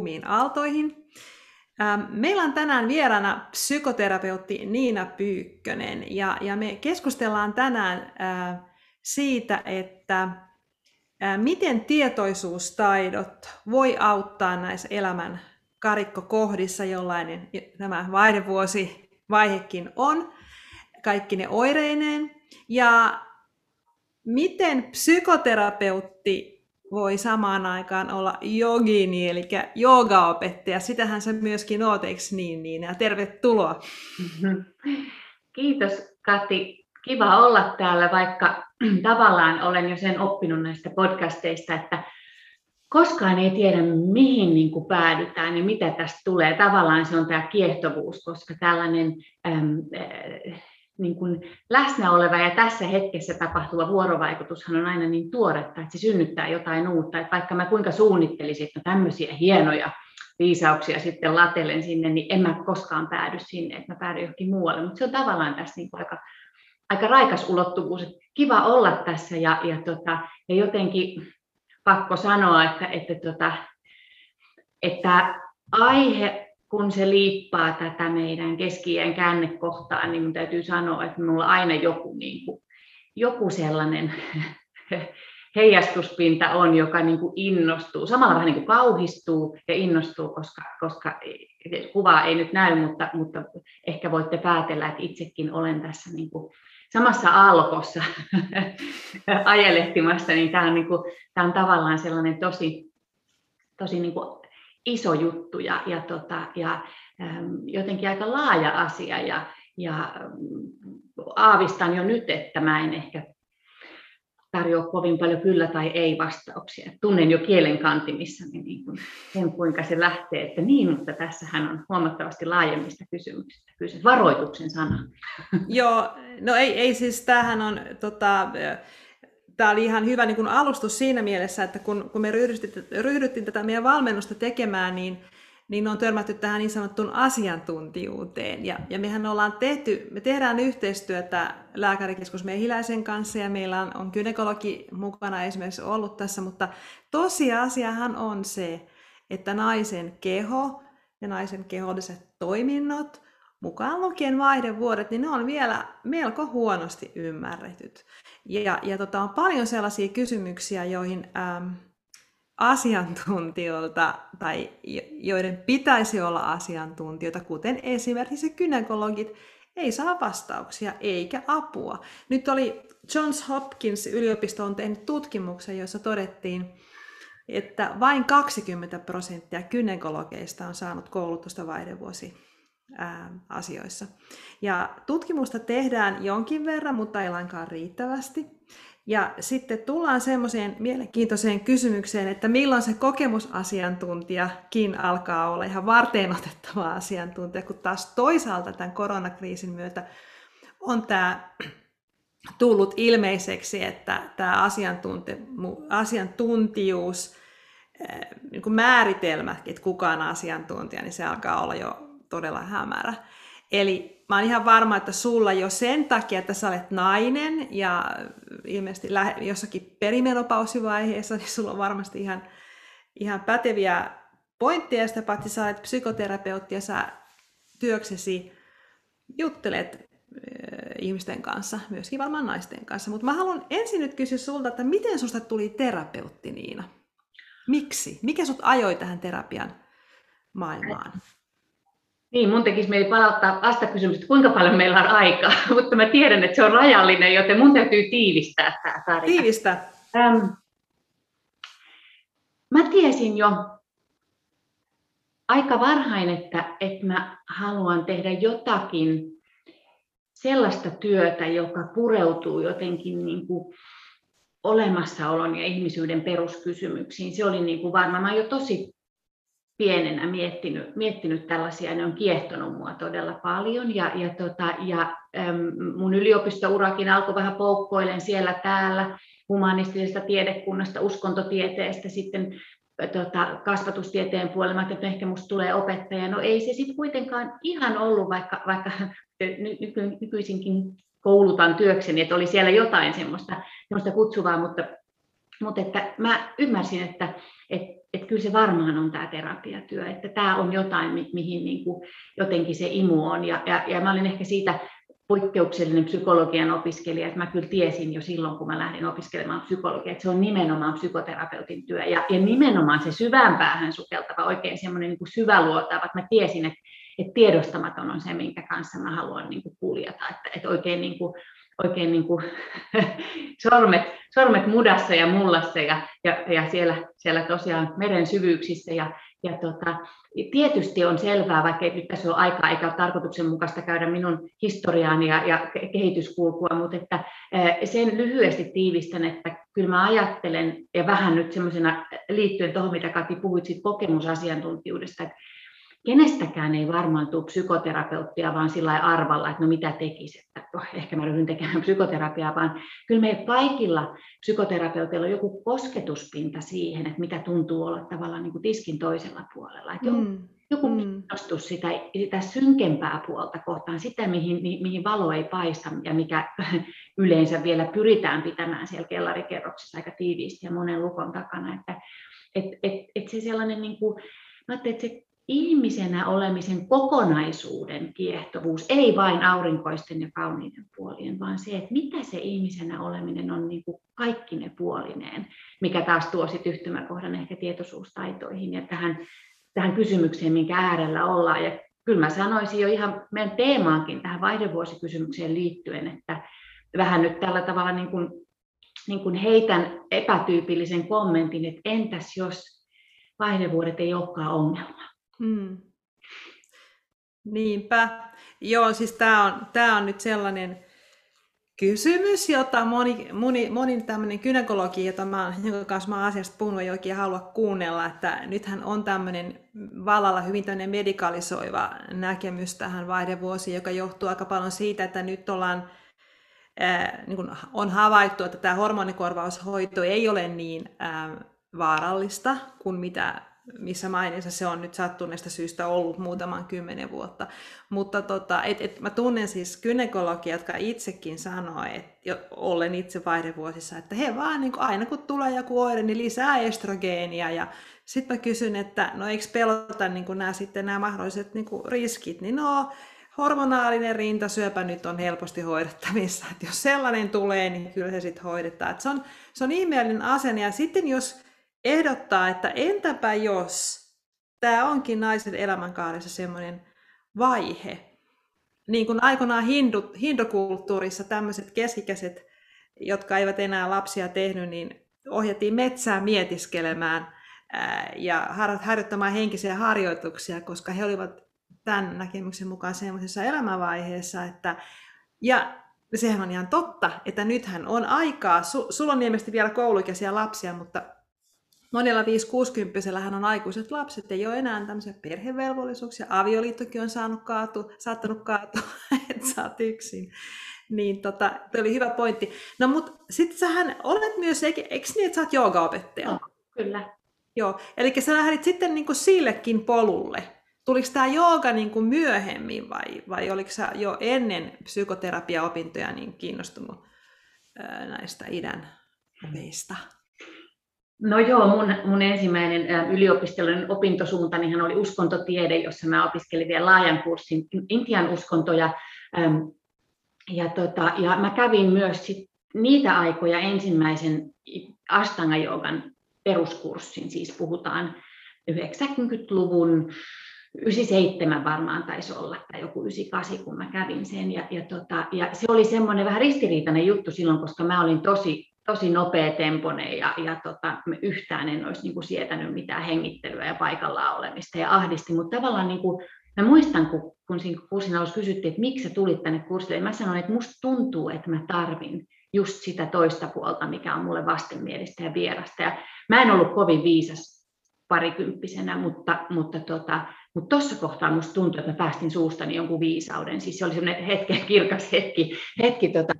kuumiin aaltoihin. Meillä on tänään vieraana psykoterapeutti Niina Pyykkönen ja, ja me keskustellaan tänään siitä, että miten tietoisuustaidot voi auttaa näissä elämän karikkokohdissa, jollainen tämä vaihdevuosi vaihekin on, kaikki ne oireineen. Ja miten psykoterapeutti voi samaan aikaan olla jogini, eli joogaopettaja. Sitähän sä myöskin oot, eikö niin, niin? Ja tervetuloa. Kiitos Kati. Kiva olla täällä, vaikka tavallaan olen jo sen oppinut näistä podcasteista, että koskaan ei tiedä, mihin niin kuin päädytään ja mitä tästä tulee. Tavallaan se on tämä kiehtovuus, koska tällainen äh, niin kuin läsnä oleva ja tässä hetkessä tapahtuva vuorovaikutushan on aina niin tuoretta, että se synnyttää jotain uutta. Että vaikka mä kuinka suunnittelisin, että tämmöisiä hienoja viisauksia sitten latelen sinne, niin en mä koskaan päädy sinne, että mä päädyn johonkin muualle. Mutta se on tavallaan tässä niin kuin aika, aika raikas ulottuvuus. Että kiva olla tässä ja, ja, tota, ja jotenkin pakko sanoa, että, että, tota, että aihe kun se liippaa tätä meidän keski käännekohtaa, niin minun täytyy sanoa, että minulla aina joku, niin kuin, joku sellainen heijastuspinta on, joka niin kuin innostuu. Samalla vähän niin kuin kauhistuu ja innostuu, koska, koska kuvaa ei nyt näy, mutta, mutta ehkä voitte päätellä, että itsekin olen tässä niin kuin samassa aallokossa ajelehtimassa, niin tämä on, niin kuin, tämä on tavallaan sellainen tosi, tosi niin kuin iso juttu ja, ja, tota, ja jotenkin aika laaja asia. Ja, ja aavistan jo nyt, että mä en ehkä tarjoa kovin paljon kyllä tai ei vastauksia. Tunnen jo kielen kantimissa niin kuin sen, kuinka se lähtee, että niin, mutta tässähän on huomattavasti laajemmista kysymyksistä kyse. Varoituksen sana. Joo, no ei, ei siis tämähän on tota, tämä oli ihan hyvä niin kuin alustus siinä mielessä, että kun, kun me ryhdyttiin, ryhdyttiin tätä meidän valmennusta tekemään, niin, niin on törmätty tähän niin sanottuun asiantuntijuuteen. Ja, ja mehän ollaan tehty, me tehdään yhteistyötä lääkärikeskus Mehiläisen kanssa ja meillä on, on gynekologi mukana esimerkiksi ollut tässä, mutta tosiasiahan on se, että naisen keho ja naisen keholliset toiminnot, mukaan lukien vaihdevuodet, niin ne on vielä melko huonosti ymmärretyt. Ja, ja tota, on paljon sellaisia kysymyksiä, joihin äm, asiantuntijoilta tai joiden pitäisi olla asiantuntijoita, kuten esimerkiksi gynekologit, ei saa vastauksia eikä apua. Nyt oli Johns Hopkins yliopisto on tehnyt tutkimuksen, jossa todettiin, että vain 20 prosenttia gynekologeista on saanut koulutusta vaihdevuosi asioissa. Ja tutkimusta tehdään jonkin verran, mutta ei lainkaan riittävästi. Ja sitten tullaan semmoiseen mielenkiintoiseen kysymykseen, että milloin se kokemusasiantuntijakin alkaa olla ihan varteen otettava asiantuntija, kun taas toisaalta tämän koronakriisin myötä on tämä tullut ilmeiseksi, että tämä asiantuntijuus, niin kuin määritelmä, että kuka on asiantuntija, niin se alkaa olla jo todella hämärä. Eli mä oon ihan varma, että sulla jo sen takia, että sä olet nainen ja ilmeisesti jossakin perimenopausivaiheessa, niin sulla on varmasti ihan, ihan päteviä pointteja. Sitä paitsi sä olet psykoterapeutti ja sä työksesi juttelet ihmisten kanssa, myöskin varmaan naisten kanssa. Mutta mä haluan ensin nyt kysyä sulta, että miten susta tuli terapeutti Niina? Miksi? Mikä sut ajoi tähän terapian maailmaan? Niin, mun tekisi mieli palauttaa vastakysymys, että kuinka paljon meillä on aikaa, mutta mä tiedän, että se on rajallinen, joten mun täytyy tiivistää tämä tarina. Tiivistä. Ähm, mä tiesin jo aika varhain, että, että mä haluan tehdä jotakin sellaista työtä, joka pureutuu jotenkin niin kuin olemassaolon ja ihmisyyden peruskysymyksiin. Se oli niin kuin varmaan, mä jo tosi pienenä miettinyt, miettinyt tällaisia, ne on kiehtonut mua todella paljon. Ja, ja, tota, ja mun yliopistourakin alkoi vähän poukkoilen siellä täällä humanistisesta tiedekunnasta, uskontotieteestä, sitten tota, kasvatustieteen puolella, että ehkä musta tulee opettaja. No ei se sitten kuitenkaan ihan ollut, vaikka, vaikka nyky, nykyisinkin koulutan työkseni, että oli siellä jotain semmoista, semmoista kutsuvaa, mutta, mutta että mä ymmärsin, että, että että kyllä se varmaan on tämä terapiatyö, että tämä on jotain, mi- mihin niin kuin jotenkin se imu on. Ja, ja, ja mä olin ehkä siitä poikkeuksellinen psykologian opiskelija, että mä kyllä tiesin jo silloin, kun mä lähdin opiskelemaan psykologiaa, että se on nimenomaan psykoterapeutin työ ja, ja nimenomaan se syvään päähän sukeltava, oikein semmoinen niin kuin syväluotava, että mä tiesin, että, että tiedostamaton on se, minkä kanssa mä haluan niin kuin kuljata, että, että oikein niin kuin oikein niin kuin sormet, sormet mudassa ja mullassa ja, ja, ja siellä, siellä tosiaan meren syvyyksissä. Ja, ja tota, tietysti on selvää, vaikka ei nyt tässä ole aikaa eikä ole tarkoituksenmukaista käydä minun historiaani ja, ja kehityskulkua, mutta että sen lyhyesti tiivistän, että kyllä mä ajattelen, ja vähän nyt semmoisena liittyen tuohon, mitä Kati puhuit siitä kokemusasiantuntijuudesta, että kenestäkään ei varmaan tule psykoterapeuttia vaan sillä arvalla, että no mitä tekisi, että oh, ehkä mä ryhdyn tekemään psykoterapiaa, vaan kyllä meillä kaikilla psykoterapeuteilla on joku kosketuspinta siihen, että mitä tuntuu olla tavallaan niin kuin tiskin toisella puolella. Että mm. joku mm. kiinnostus sitä, sitä synkempää puolta kohtaan, sitä mihin, mihin valo ei paista ja mikä yleensä vielä pyritään pitämään siellä kellarikerroksessa aika tiiviisti ja monen lukon takana. Että et, et, et se sellainen, niin kuin, mä että se ihmisenä olemisen kokonaisuuden kiehtovuus, ei vain aurinkoisten ja kauniiden puolien, vaan se, että mitä se ihmisenä oleminen on niin kuin kaikki ne puolineen, mikä taas tuo sitten yhtymäkohdan ehkä tietoisuustaitoihin ja tähän, tähän kysymykseen, minkä äärellä ollaan. Ja kyllä mä sanoisin jo ihan meidän teemaankin tähän vaihdevuosikysymykseen liittyen, että vähän nyt tällä tavalla niin kuin, niin kuin heitän epätyypillisen kommentin, että entäs jos vaihdevuodet ei olekaan ongelma? Mm. Niinpä. Joo, siis tämä on, tää on nyt sellainen kysymys, jota moni, moni, moni tämmöinen kynekologi, jota mä, jonka kanssa mä asiasta puhunut, ei oikein halua kuunnella, että nythän on tämmöinen vallalla hyvin tämmöinen medikalisoiva näkemys tähän vaihdevuosiin, joka johtuu aika paljon siitä, että nyt ollaan Ää, niin kun on havaittu, että tämä hormonikorvaushoito ei ole niin ää, vaarallista kuin mitä missä mainissa se on nyt sattuneesta syystä ollut muutaman kymmenen vuotta. Mutta tota, et, et mä tunnen siis gynekologia, jotka itsekin sanoo, että ollen itse vaihdevuosissa, että he vaan niin kuin, aina kun tulee joku oire, niin lisää estrogeenia. Ja sitten mä kysyn, että no eikö pelota niin kuin nämä, sitten nämä mahdolliset niin kuin riskit, niin no hormonaalinen rintasyöpä nyt on helposti hoidettavissa. Että jos sellainen tulee, niin kyllä se sitten hoidetaan. Et se, on, se on ihmeellinen asenne. Ja sitten jos ehdottaa, että entäpä jos tämä onkin naisen elämänkaaressa semmoinen vaihe, niin kuin aikoinaan hindu, hindukulttuurissa tämmöiset keskikäiset, jotka eivät enää lapsia tehnyt, niin ohjattiin metsää mietiskelemään ää, ja harjoittamaan henkisiä harjoituksia, koska he olivat tämän näkemyksen mukaan semmoisessa elämänvaiheessa, että ja sehän on ihan totta, että nythän on aikaa, su, sulla on ilmeisesti vielä kouluikäisiä lapsia, mutta monella 5-60 hän on aikuiset lapset, ei ole enää tämmöisiä perhevelvollisuuksia. Avioliittokin on saanut kaatu, saattanut kaatua, että sä oot yksin. Niin tota, toi oli hyvä pointti. No mut sit sähän olet myös, eikö, niin, että sä oot joogaopettaja? No, kyllä. Joo, eli sä lähdit sitten niin kuin sillekin polulle. Tuliko tämä jooga niin kuin myöhemmin vai, vai oliko sä jo ennen psykoterapiaopintoja niin kiinnostunut näistä idän opeista? No joo, mun, mun ensimmäinen yliopistollinen opintosuunta niin oli uskontotiede, jossa mä opiskelin vielä laajan kurssin Intian uskontoja. Ja, tota, ja mä kävin myös sit niitä aikoja ensimmäisen Astanga-joogan peruskurssin, siis puhutaan 90-luvun 97 varmaan taisi olla, tai joku 98, kun mä kävin sen. Ja, ja, tota, ja se oli semmoinen vähän ristiriitainen juttu silloin, koska mä olin tosi tosi nopea tempone ja, ja tota, yhtään en olisi niin kuin sietänyt mitään hengittelyä ja paikallaan olemista ja ahdisti, mutta tavallaan niin kuin, mä muistan, kun, kun siinä kurssin alussa kysyttiin, että miksi sä tulit tänne kurssille, ja mä sanoin, että musta tuntuu, että mä tarvin just sitä toista puolta, mikä on mulle vastenmielistä ja vierasta. Ja mä en ollut kovin viisas parikymppisenä, mutta, mutta tota, mutta tuossa kohtaa minusta tuntui, että mä päästin suustani jonkun viisauden. Siis se oli semmoinen hetken kirkas hetki. hetki tota.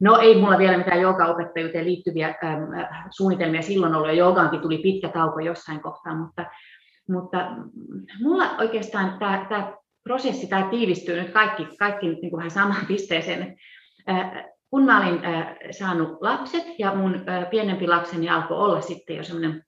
No ei mulla vielä mitään joogaopettajuuteen liittyviä ähm, suunnitelmia silloin ollut, ja joogaankin tuli pitkä tauko jossain kohtaa, mutta, mutta mulla oikeastaan tämä, prosessi, tämä tiivistyy nyt kaikki, kaikki niin kuin vähän samaan pisteeseen. Äh, kun mä olin äh, saanut lapset ja mun äh, pienempi lapseni alkoi olla sitten jo semmoinen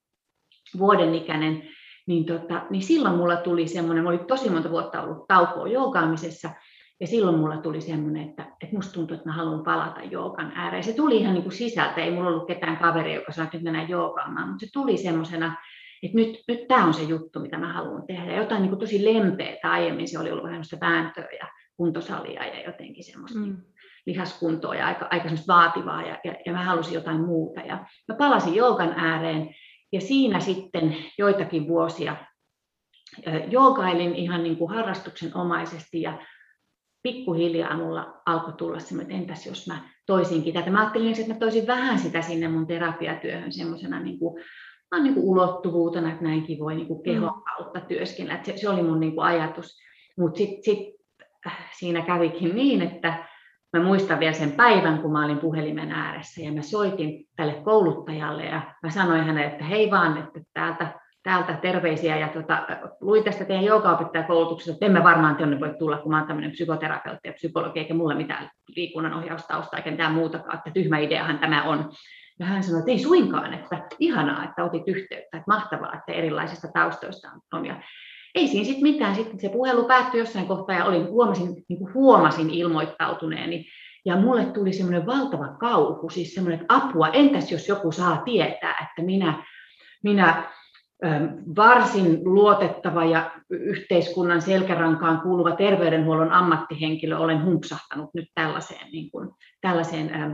vuoden ikäinen, niin, tota, niin silloin mulla tuli semmoinen, mä olin tosi monta vuotta ollut taukoa joogaamisessa, ja silloin mulla tuli semmoinen, että, että musta tuntuu, että mä haluan palata joogan ääreen. Se tuli ihan niin kuin sisältä, ei mulla ollut ketään kaveria, joka sanoi, että nyt mennään joogaamaan, mutta se tuli semmoisena, että nyt, nyt tämä on se juttu, mitä mä haluan tehdä. Ja jotain niin kuin tosi lempeää. Aiemmin se oli ollut vähän vääntöä ja kuntosalia ja jotenkin semmoista mm. lihaskuntoa ja aika, aika semmoista vaativaa ja, ja, ja mä halusin jotain muuta. Ja mä palasin joogan ääreen ja siinä sitten joitakin vuosia joogailin ihan niin kuin harrastuksenomaisesti ja pikkuhiljaa mulla alkoi tulla semmoinen, että entäs jos mä toisinkin tätä. Mä ajattelin, että mä toisin vähän sitä sinne mun terapiatyöhön semmoisena niin kuin, niin kuin ulottuvuutena, että näinkin voi niin kuin kehon mm. kautta työskennellä. Se, se oli mun niin kuin ajatus. Mutta sitten sit, äh, siinä kävikin niin, että mä muistan vielä sen päivän, kun mä olin puhelimen ääressä ja mä soitin tälle kouluttajalle ja mä sanoin hänelle, että hei vaan, että täältä täältä terveisiä ja tota, luin tästä teidän joogaopettajakoulutuksesta, että emme varmaan teille voi tulla, kun mä olen tämmöinen psykoterapeutti ja psykologi, eikä mulla mitään liikunnan ohjaustausta eikä mitään muutakaan, että tyhmä ideahan tämä on. Ja hän sanoi, että ei suinkaan, että ihanaa, että otit yhteyttä, että mahtavaa, että erilaisista taustoista on. Ja ei siinä sitten mitään, sitten se puhelu päättyi jossain kohtaa ja olin, huomasin, niin kuin huomasin ilmoittautuneeni. Ja mulle tuli semmoinen valtava kauhu, siis semmoinen, että apua, entäs jos joku saa tietää, että minä, minä varsin luotettava ja yhteiskunnan selkärankaan kuuluva terveydenhuollon ammattihenkilö olen humpsahtanut nyt tällaiseen, niin kuin, tällaiseen ähm,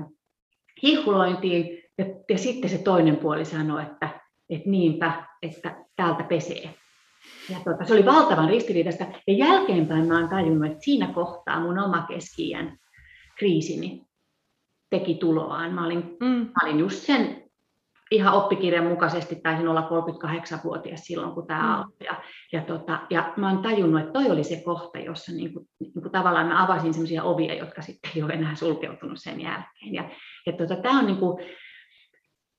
hihulointiin. Ja, ja sitten se toinen puoli sanoi, että, että niinpä, että täältä pesee. Ja tuota, se oli valtavan ristiriitaista. Ja jälkeenpäin mä olen tajunnut, että siinä kohtaa mun oma keski kriisini teki tuloaan. Mä olin, mm. mä olin just sen ihan oppikirjan mukaisesti taisin olla 38-vuotias silloin, kun tämä mm. alkoi. Ja, ja, tota, ja mä oon tajunnut, että toi oli se kohta, jossa niin kuin, niin kuin tavallaan mä avasin sellaisia ovia, jotka sitten ei ole enää sulkeutunut sen jälkeen. Ja, ja tota, tämä on niin kuin,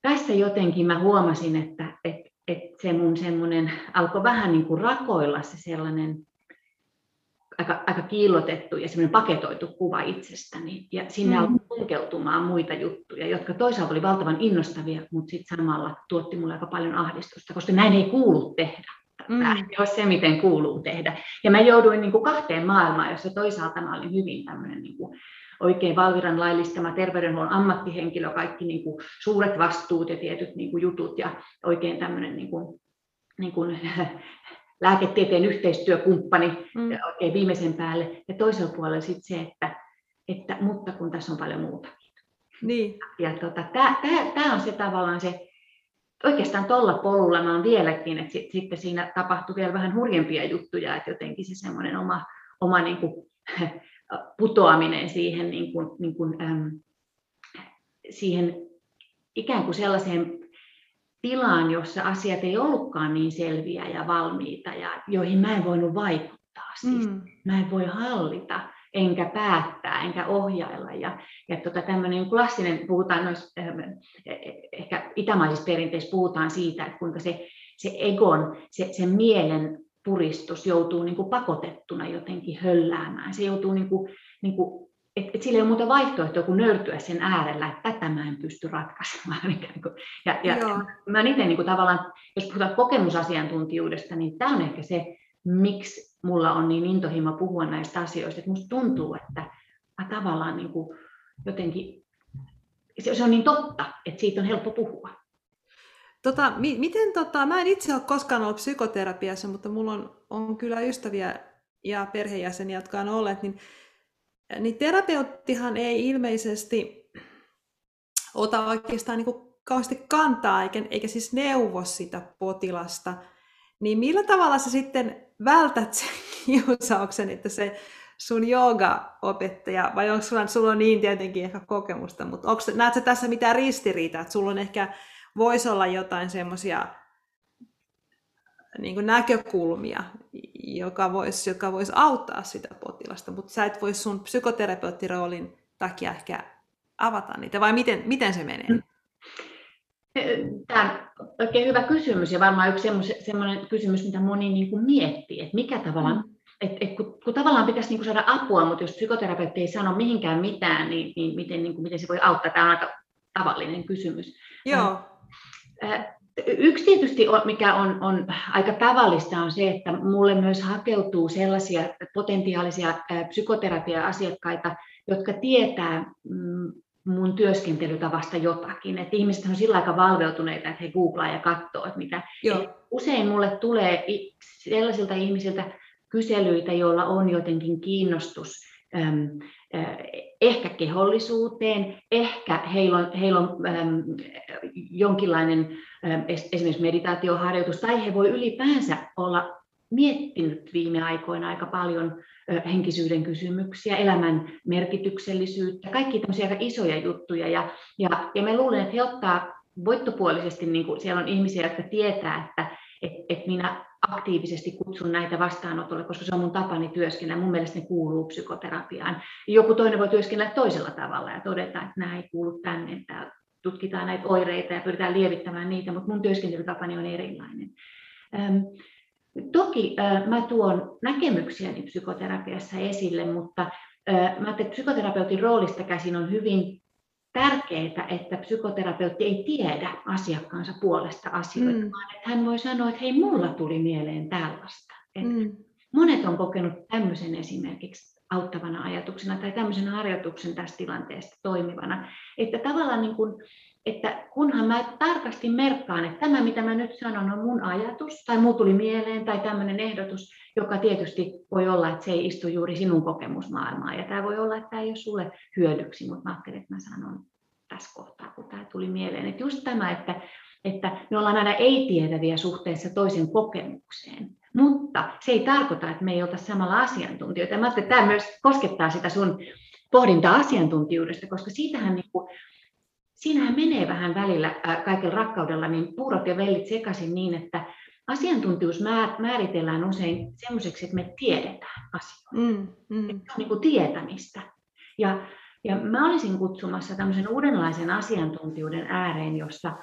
tässä jotenkin mä huomasin, että et, et se mun semmoinen alkoi vähän niin kuin rakoilla se sellainen aika, aika kiillotettu ja semmoinen paketoitu kuva itsestäni. Ja sinne mm. alkoi tunkeutumaan muita juttuja, jotka toisaalta oli valtavan innostavia, mutta sitten samalla tuotti mulle aika paljon ahdistusta, koska näin ei kuulu tehdä. Mm. Tämä ei ole se, miten kuuluu tehdä. Ja mä jouduin niin kuin kahteen maailmaan, jossa toisaalta mä olin hyvin tämmöinen niin kuin oikein Valviran laillistama terveydenhuollon ammattihenkilö, kaikki niin kuin suuret vastuut ja tietyt niin kuin jutut ja oikein tämmöinen niin kuin, niin kuin lääketieteen yhteistyökumppani mm. oikein viimeisen päälle. Ja toisella puolella sitten se, että, että mutta kun tässä on paljon muuta. Niin. Ja tota, tämä on se tavallaan se, oikeastaan tuolla polulla mä oon vieläkin, että sit, sitten siinä tapahtuu vielä vähän hurjempia juttuja, että jotenkin se semmoinen oma, oma niin kuin, putoaminen siihen, niin kuin, niin kuin, äm, siihen ikään kuin sellaiseen tilaan, jossa asiat ei ollutkaan niin selviä ja valmiita ja joihin mä en voinut vaikuttaa. Siis mm. Mä en voi hallita, enkä päättää, enkä ohjailla. Ja, ja tota, tämmöinen klassinen, puhutaan noissa, ähm, ehkä itämaisissa perinteissä puhutaan siitä, että kuinka se, se egon, se, se mielen puristus joutuu niin kuin pakotettuna jotenkin hölläämään. Se joutuu niin kuin, niin kuin että et sillä ei ole muuta vaihtoehtoa kuin nöyrtyä sen äärellä, että tätä mä en pysty ratkaisemaan. Ja, ja mä itse niin kuin tavallaan, jos puhutaan kokemusasiantuntijuudesta, niin tämä on ehkä se, miksi mulla on niin intohimo puhua näistä asioista, että musta tuntuu, että mä tavallaan niin kuin jotenkin, se on niin totta, että siitä on helppo puhua. Tota, mi- miten, tota, mä en itse ole koskaan ollut psykoterapiassa, mutta mulla on, on kyllä ystäviä ja perheenjäseniä, jotka on olleet, niin niin terapeuttihan ei ilmeisesti ota oikeastaan niin kauheasti kantaa eikä, eikä siis neuvo sitä potilasta, niin millä tavalla sä sitten vältät sen kiusauksen, että se sun jooga-opettaja, vai onko sulla, sulla on niin tietenkin ehkä kokemusta, mutta onko, näetkö tässä mitään ristiriitaa, että sulla on ehkä, voisi olla jotain semmoisia niin näkökulmia, joka voisi, joka voisi auttaa sitä potilasta, mutta sä et voi sun psykoterapeuttiroolin takia ehkä avata niitä, vai miten, miten se menee? Tämä on oikein hyvä kysymys ja varmaan yksi sellainen kysymys, mitä moni niin kuin miettii, että mikä tavallaan, mm. että, että kun, kun tavallaan pitäisi niin kuin saada apua, mutta jos psykoterapeutti ei sano mihinkään mitään, niin, niin, miten, niin kuin, miten se voi auttaa? Tämä on aika tavallinen kysymys. Joo. Äh, Yksi tietysti, mikä on, on aika tavallista, on se, että mulle myös hakeutuu sellaisia potentiaalisia psykoterapia-asiakkaita, jotka tietää mm, mun työskentelytavasta jotakin. Et ihmiset on sillä aika valveutuneita, että he googlaa ja katsoo, että mitä. Joo. Usein mulle tulee sellaisilta ihmisiltä kyselyitä, joilla on jotenkin kiinnostus ehkä kehollisuuteen, ehkä heillä on, heillä on jonkinlainen esimerkiksi meditaatioharjoitus, tai he voi ylipäänsä olla miettinyt viime aikoina aika paljon henkisyyden kysymyksiä, elämän merkityksellisyyttä, kaikki tämmöisiä aika isoja juttuja. Ja, ja, ja mä luulen, että he ottaa voittopuolisesti, niin kuin siellä on ihmisiä, jotka tietää, että et, et minä aktiivisesti kutsun näitä vastaanotolle, koska se on mun tapani työskennellä. Mun mielestä ne kuuluu psykoterapiaan. Joku toinen voi työskennellä toisella tavalla ja todeta, että nämä ei kuulu tänne, että tutkitaan näitä oireita ja pyritään lievittämään niitä, mutta mun työskentelytapani on erilainen. Toki mä tuon näkemyksiäni psykoterapiassa esille, mutta mä että psykoterapeutin roolista käsin on hyvin tärkeää, että psykoterapeutti ei tiedä asiakkaansa puolesta asioita, mm. vaan että hän voi sanoa, että hei, mulla tuli mieleen tällaista. mm. Monet on kokenut tämmöisen esimerkiksi auttavana ajatuksena tai tämmöisen harjoituksen tästä tilanteesta toimivana. Että tavallaan niin kuin että kunhan mä tarkasti merkkaan, että tämä mitä mä nyt sanon on mun ajatus, tai muu tuli mieleen, tai tämmöinen ehdotus, joka tietysti voi olla, että se ei istu juuri sinun kokemusmaailmaan, ja tämä voi olla, että tämä ei ole sulle hyödyksi, mutta mä ajattelin, että mä sanon tässä kohtaa, kun tämä tuli mieleen. Että just tämä, että, että me ollaan aina ei-tietäviä suhteessa toisen kokemukseen, mutta se ei tarkoita, että me ei olta samalla asiantuntijoita. Mä että tämä myös koskettaa sitä sun pohdintaa asiantuntijuudesta, koska siitähän niin kuin, siinähän menee vähän välillä kaiken rakkaudella niin puurot ja vellit sekaisin niin, että asiantuntijuus määritellään usein semmoiseksi, että me tiedetään asioita. Mm, mm. Se on niin kuin tietämistä. Ja, ja mä olisin kutsumassa tämmöisen uudenlaisen asiantuntijuuden ääreen, jossa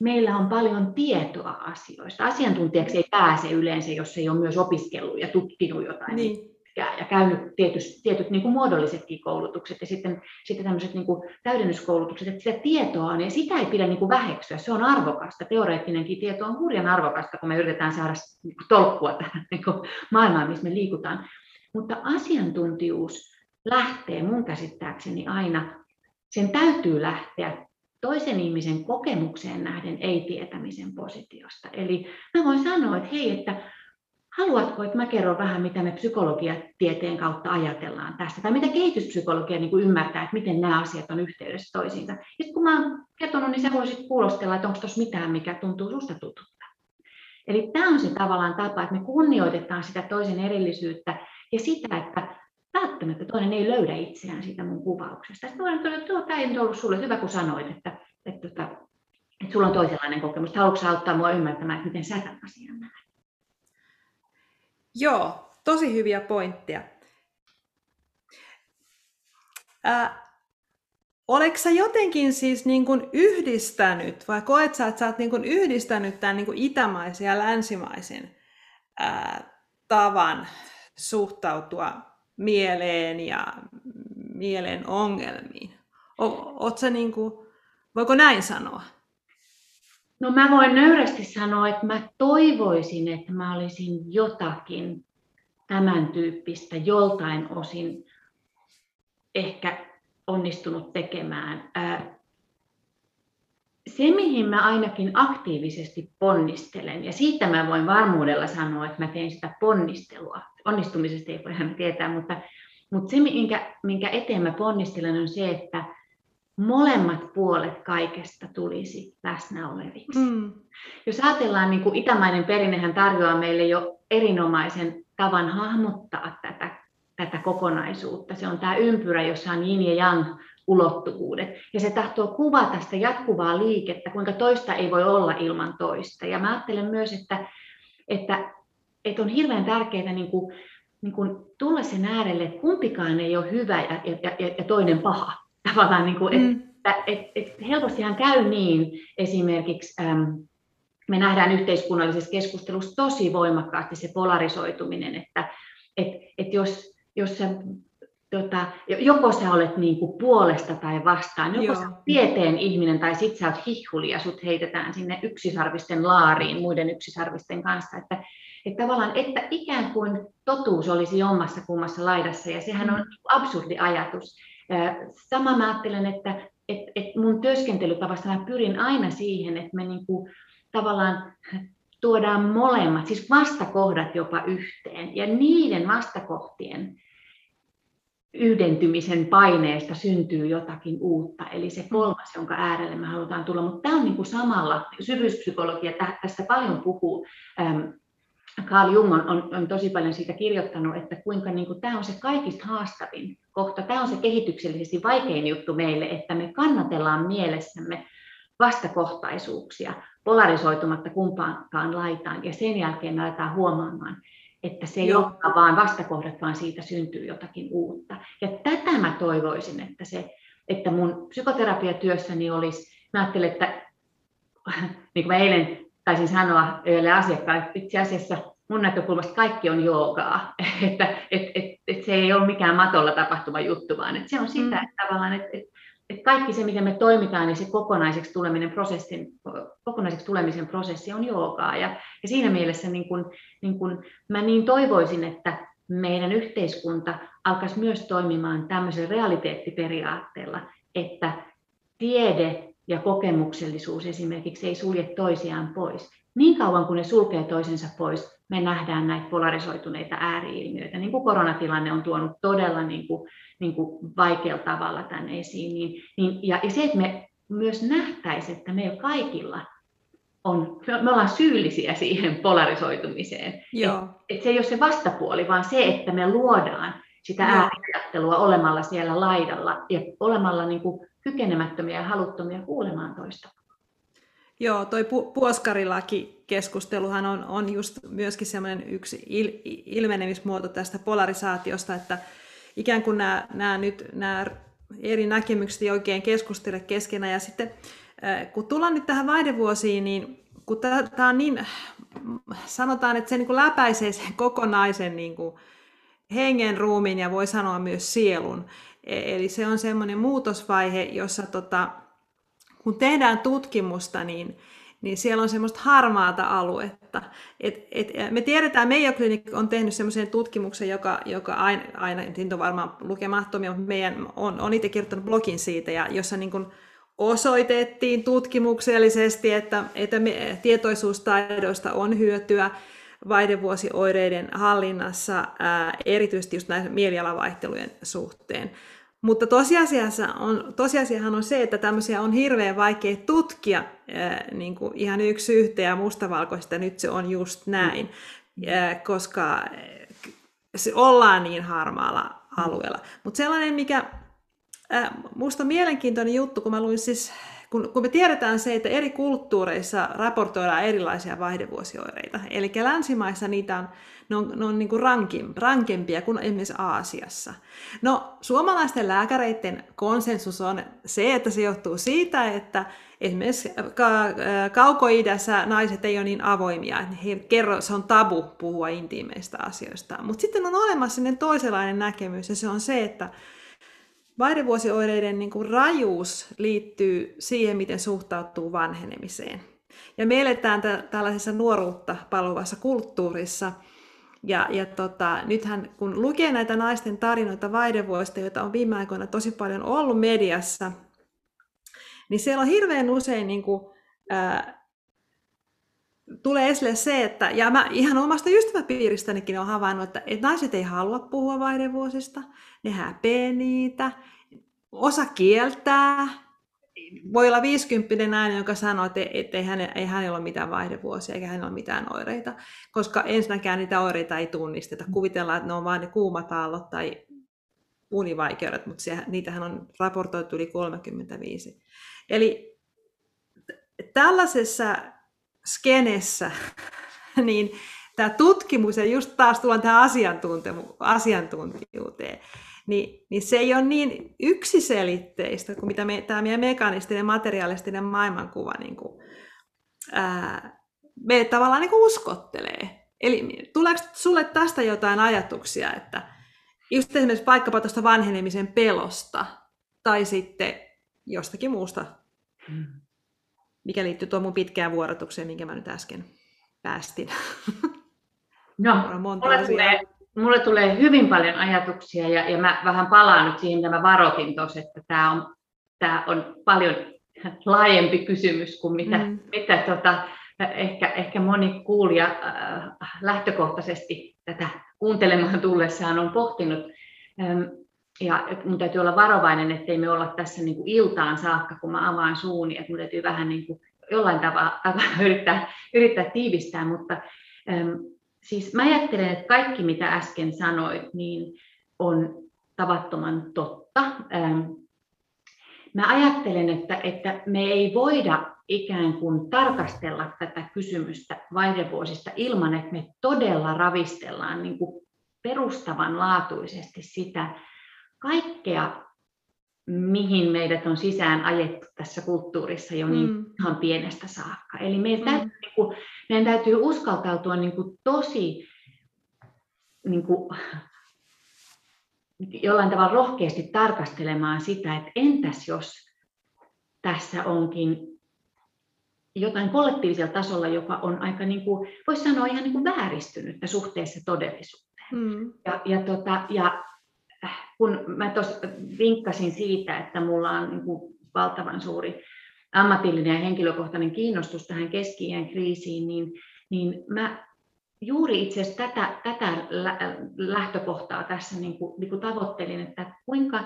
meillä on paljon tietoa asioista. Asiantuntijaksi ei pääse yleensä, jos ei ole myös opiskellut ja tutkinut jotain. Niin ja, ja käynyt tietyt, tietyt niin kuin muodollisetkin koulutukset ja sitten, sitten tämmöiset niin kuin täydennyskoulutukset, että sitä tietoa on ja sitä ei pidä niin kuin väheksyä, se on arvokasta, teoreettinenkin tieto on hurjan arvokasta, kun me yritetään saada niin kuin tolkkua tähän niin kuin maailmaan, missä me liikutaan. Mutta asiantuntijuus lähtee mun käsittääkseni aina, sen täytyy lähteä toisen ihmisen kokemukseen nähden ei-tietämisen positiosta. Eli mä voin sanoa, että hei, että haluatko, että mä kerron vähän, mitä me psykologiatieteen kautta ajatellaan tästä, tai mitä kehityspsykologia niin kuin ymmärtää, että miten nämä asiat on yhteydessä toisiinsa. Ja kun mä oon kertonut, niin sä voisit kuulostella, että onko tuossa mitään, mikä tuntuu susta tutulta. Eli tämä on se tavallaan tapa, että me kunnioitetaan sitä toisen erillisyyttä ja sitä, että välttämättä toinen ei löydä itseään siitä mun kuvauksesta. Sitten voidaan todeta, että tämä ei ollut sulle hyvä, kun sanoit, että, että, että, että, että sulla on toisenlainen kokemus. Haluatko auttaa mua ymmärtämään, että miten sä tämän asian näet? Joo, tosi hyviä pointteja. Oletko sä jotenkin siis niin kuin yhdistänyt, vai koet sä, että sä oot niin kuin yhdistänyt tämän niin kuin itämaisen ja länsimaisen ää, tavan suhtautua mieleen ja mielen ongelmiin? O, sä niin kuin, voiko näin sanoa? No mä voin nöyrästi sanoa, että mä toivoisin, että mä olisin jotakin tämän tyyppistä joltain osin ehkä onnistunut tekemään. Se, mihin mä ainakin aktiivisesti ponnistelen, ja siitä mä voin varmuudella sanoa, että mä teen sitä ponnistelua. Onnistumisesta ei voi hän tietää, mutta, mutta se, minkä, minkä eteen mä ponnistelen, on se, että molemmat puolet kaikesta tulisi läsnä oleviksi. Mm. Jos ajatellaan, niin kuin itämainen perinnehän tarjoaa meille jo erinomaisen tavan hahmottaa tätä, tätä kokonaisuutta. Se on tämä ympyrä, jossa on yin ja yang ulottuvuudet. Ja se tahtoo kuvata sitä jatkuvaa liikettä, kuinka toista ei voi olla ilman toista. Ja mä ajattelen myös, että, että, että on hirveän tärkeää niin kuin, niin kuin tulla sen äärelle, että kumpikaan ei ole hyvä ja, ja, ja toinen paha tavallaan, niin kuin, mm. että et, et helpostihan käy niin esimerkiksi, äm, me nähdään yhteiskunnallisessa keskustelussa tosi voimakkaasti se polarisoituminen, että et, et jos, jos sä tota, joko sä olet niin kuin puolesta tai vastaan, joko Joo. sä olet tieteen ihminen tai sit sä oot hihhuli ja sut heitetään sinne yksisarvisten laariin muiden yksisarvisten kanssa. Että, että tavallaan, että ikään kuin totuus olisi jommassa kummassa laidassa ja sehän on mm. absurdi ajatus. Sama mä ajattelen, että et, et mun työskentelytavasta mä pyrin aina siihen, että me niin kuin, tavallaan tuodaan molemmat, siis vastakohdat jopa yhteen ja niiden vastakohtien yhdentymisen paineesta syntyy jotakin uutta, eli se kolmas, jonka äärelle me halutaan tulla. Mutta tämä on niin kuin samalla, syvyyspsykologia tästä paljon puhuu. Carl Jung on, on, on tosi paljon siitä kirjoittanut, että kuinka niin kuin, tämä on se kaikista haastavin kohta. Tämä on se kehityksellisesti vaikein juttu meille, että me kannatellaan mielessämme vastakohtaisuuksia polarisoitumatta kumpaankaan laitaan, ja sen jälkeen me aletaan huomaamaan, että se ei olekaan vaan vastakohdat, vaan siitä syntyy jotakin uutta. Ja tätä mä toivoisin, että, se, että mun psykoterapiatyössäni olisi, mä ajattelen, että niin kuin mä eilen taisin sanoa yhdelle asiakkaalle, että itse asiassa mun näkökulmasta kaikki on joogaa, että et, et, et se ei ole mikään matolla tapahtuva juttu, vaan että se on sitä, mm. että tavallaan, että, että että kaikki se, miten me toimitaan, niin se kokonaiseksi, tuleminen prosessin, kokonaiseksi tulemisen prosessi on joogaa. Ja, ja siinä mielessä niin kun, niin kun mä niin toivoisin, että meidän yhteiskunta alkaisi myös toimimaan tämmöisellä realiteettiperiaatteella, että tiede ja kokemuksellisuus esimerkiksi ei sulje toisiaan pois. Niin kauan kuin ne sulkee toisensa pois, me nähdään näitä polarisoituneita ääriilmiöitä, niin kuin koronatilanne on tuonut todella niin kuin niin kuin vaikealla tavalla tänne esiin. Niin, niin, ja, ja se, että me myös nähtäisiin, että meillä kaikilla on, me ollaan syyllisiä siihen polarisoitumiseen. Joo. Et, et se ei ole se vastapuoli, vaan se, että me luodaan sitä ääriajattelua olemalla siellä laidalla ja olemalla niin kuin kykenemättömiä ja haluttomia kuulemaan toista. Joo, toi pu- puoskarilaki-keskusteluhan on, on just myöskin semmoinen yksi il- ilmenemismuoto tästä polarisaatiosta, että ikään kuin nämä, nämä, nyt, nämä eri näkemykset ei oikein keskustele keskenään. Ja sitten kun tullaan nyt tähän vaihdevuosiin, niin kun tämä on niin, sanotaan, että se niin kuin läpäisee sen kokonaisen niin kuin hengen, ruumiin ja voi sanoa myös sielun. E, eli se on semmoinen muutosvaihe, jossa tota, kun tehdään tutkimusta, niin niin siellä on semmoista harmaata aluetta. Et, et, me tiedetään, Mayo Clinic on tehnyt semmoisen tutkimuksen, joka, joka aina, aina siitä on varmaan lukemattomia, mutta meidän on, on itse kirjoittanut blogin siitä, ja jossa niin kuin osoitettiin tutkimuksellisesti, että, että me, tietoisuustaidoista on hyötyä vaihdevuosioireiden hallinnassa, ää, erityisesti just näiden mielialavaihtelujen suhteen. Mutta tosiasiassa on, tosiasiahan on se, että tämmöisiä on hirveän vaikea tutkia ää, niin kuin ihan yksi yhteen ja mustavalkoista, nyt se on just näin, ää, koska se ollaan niin harmaalla alueella. Mutta sellainen, mikä ää, musta on mielenkiintoinen juttu, kun mä luin siis kun, kun me tiedetään se, että eri kulttuureissa raportoidaan erilaisia vaihdevuosioireita, eli länsimaissa niitä on, ne on, ne on niin kuin rankin, rankempia kuin esimerkiksi Aasiassa. No, suomalaisten lääkäreiden konsensus on se, että se johtuu siitä, että esimerkiksi ka- kaukoidässä naiset ei ole niin avoimia, he kerro, se on tabu puhua intiimeistä asioista. Mutta sitten on olemassa sellainen toisenlainen näkemys, ja se on se, että Vaihdevuosioireiden niin kuin rajuus liittyy siihen, miten suhtautuu vanhenemiseen. Ja me eletään tä- tällaisessa nuoruutta paluvassa kulttuurissa. Ja, ja tota, nythän kun lukee näitä naisten tarinoita vaihdevuosista, joita on viime aikoina tosi paljon ollut mediassa, niin siellä on hirveän usein niin kuin, ää, tulee esille se, että, ja mä ihan omasta ystäväpiiristänikin olen havainnut, että, että naiset ei halua puhua vaihdevuosista, ne häpeä niitä, osa kieltää, voi olla 50 nainen, joka sanoo, että, että ei, hän, ei hänellä ole mitään vaihdevuosia eikä hänellä ole mitään oireita, koska ensinnäkään niitä oireita ei tunnisteta. Kuvitellaan, että ne on vain ne kuumat aallot tai univaikeudet, mutta se, niitähän on raportoitu yli 35. Eli tällaisessa skenessä, niin tämä tutkimus, ja just taas tullaan tähän asiantuntijuuteen, niin, niin se ei ole niin yksiselitteistä kuin mitä me, tämä meidän mekanistinen, materialistinen maailmankuva niin kuin, ää, me tavallaan niin kuin uskottelee. Eli tuleeko sulle tästä jotain ajatuksia, että, Just esimerkiksi vaikkapa tuosta vanhenemisen pelosta tai sitten jostakin muusta, mikä liittyy tuohon mun pitkään vuorotukseen, minkä mä nyt äsken päästin. No, mulle tulee, mulle tulee hyvin paljon ajatuksia ja, ja mä vähän palaan nyt siihen, mitä mä varoitin tuossa, että tämä on, tämä on paljon laajempi kysymys kuin mitä, mm. mitä tota, ehkä, ehkä moni kuulija äh, lähtökohtaisesti tätä kuuntelemaan tullessaan on pohtinut. Ähm, ja mun täytyy olla varovainen, ettei me olla tässä niin kuin iltaan saakka, kun mä avaan suuni, että mun täytyy vähän niin kuin jollain tavalla, tavalla yrittää, yrittää tiivistää, mutta ähm, siis mä ajattelen, että kaikki mitä äsken sanoit, niin on tavattoman totta. Ähm, mä ajattelen, että, että me ei voida ikään kuin tarkastella tätä kysymystä vaihdevuosista ilman, että me todella ravistellaan niin kuin perustavanlaatuisesti sitä kaikkea, mihin meidät on sisään ajettu tässä kulttuurissa jo niin mm. ihan pienestä saakka. Eli meidän, mm. täytyy, niin kuin, meidän täytyy uskaltautua niin kuin tosi niin kuin, jollain tavalla rohkeasti tarkastelemaan sitä, että entäs jos tässä onkin jotain kollektiivisella tasolla, joka on aika, niin kuin, voisi sanoa ihan niin kuin vääristynyttä suhteessa todellisuuteen. Mm. Ja, ja, tota, ja kun mä tuossa vinkkasin siitä, että mulla on niin kuin valtavan suuri ammatillinen ja henkilökohtainen kiinnostus tähän keski kriisiin, niin, niin mä juuri itse asiassa tätä, tätä lähtökohtaa tässä niin kuin, niin kuin tavoittelin, että kuinka,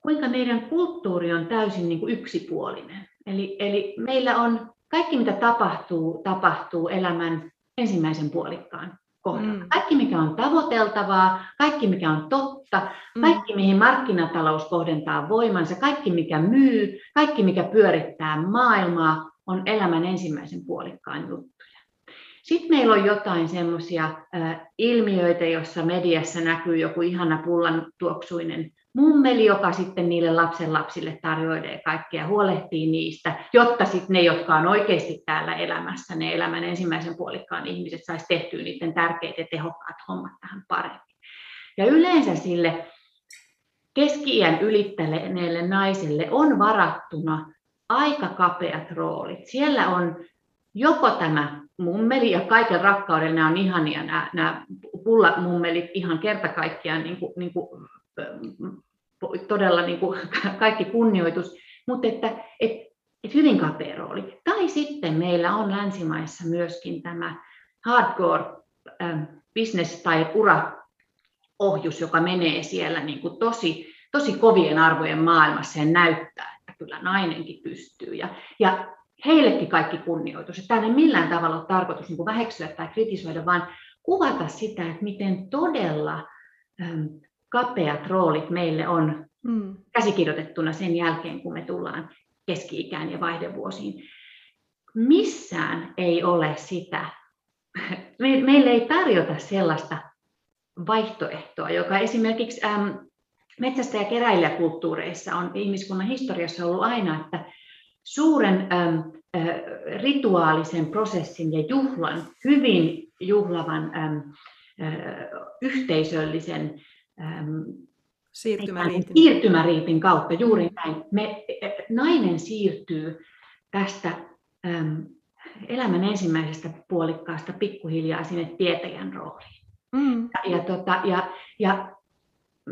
kuinka meidän kulttuuri on täysin niin kuin yksipuolinen. Eli, eli meillä on kaikki, mitä tapahtuu, tapahtuu elämän ensimmäisen puolikkaan kohdalla. Mm. Kaikki, mikä on tavoiteltavaa, kaikki, mikä on totta, mm. kaikki, mihin markkinatalous kohdentaa voimansa, kaikki, mikä myy, kaikki, mikä pyörittää maailmaa, on elämän ensimmäisen puolikkaan juttuja. Sitten meillä on jotain semmoisia ilmiöitä, joissa mediassa näkyy joku ihana pullan tuoksuinen mummeli, joka sitten niille lapsen lapsille tarjoilee kaikkea, huolehtii niistä, jotta sitten ne, jotka on oikeasti täällä elämässä, ne elämän ensimmäisen puolikkaan ihmiset, saisi tehtyä niiden tärkeät ja tehokkaat hommat tähän paremmin. Ja yleensä sille keski-iän ylittäneelle naiselle on varattuna aika kapeat roolit. Siellä on joko tämä mummeli ja kaiken rakkauden, nämä on ihania nämä, nämä pullamummelit ihan kerta kaikkiaan niin kuin, niin kuin todella niin kuin kaikki kunnioitus, mutta että, et, et hyvin kapea rooli. Tai sitten meillä on länsimaissa myöskin tämä hardcore business- tai ura-ohjus, joka menee siellä niin kuin tosi, tosi kovien arvojen maailmassa ja näyttää, että kyllä nainenkin pystyy. Ja, ja heillekin kaikki kunnioitus. Että tämä ei millään tavalla ole tarkoitus niin kuin väheksyä tai kritisoida, vaan kuvata sitä, että miten todella kapeat roolit meille on mm. käsikirjoitettuna sen jälkeen, kun me tullaan keski-ikään ja vaihdevuosiin. Missään ei ole sitä, me, meille ei tarjota sellaista vaihtoehtoa, joka esimerkiksi metsästä- ja keräilijäkulttuureissa on ihmiskunnan historiassa ollut aina, että suuren rituaalisen prosessin ja juhlan, hyvin juhlavan yhteisöllisen siirtymäriitin. siirtymäriitin kautta, juuri mm. näin. Me, nainen siirtyy tästä äm, elämän ensimmäisestä puolikkaasta pikkuhiljaa sinne tietäjän rooliin. Mm. Ja, ja, tota, ja, ja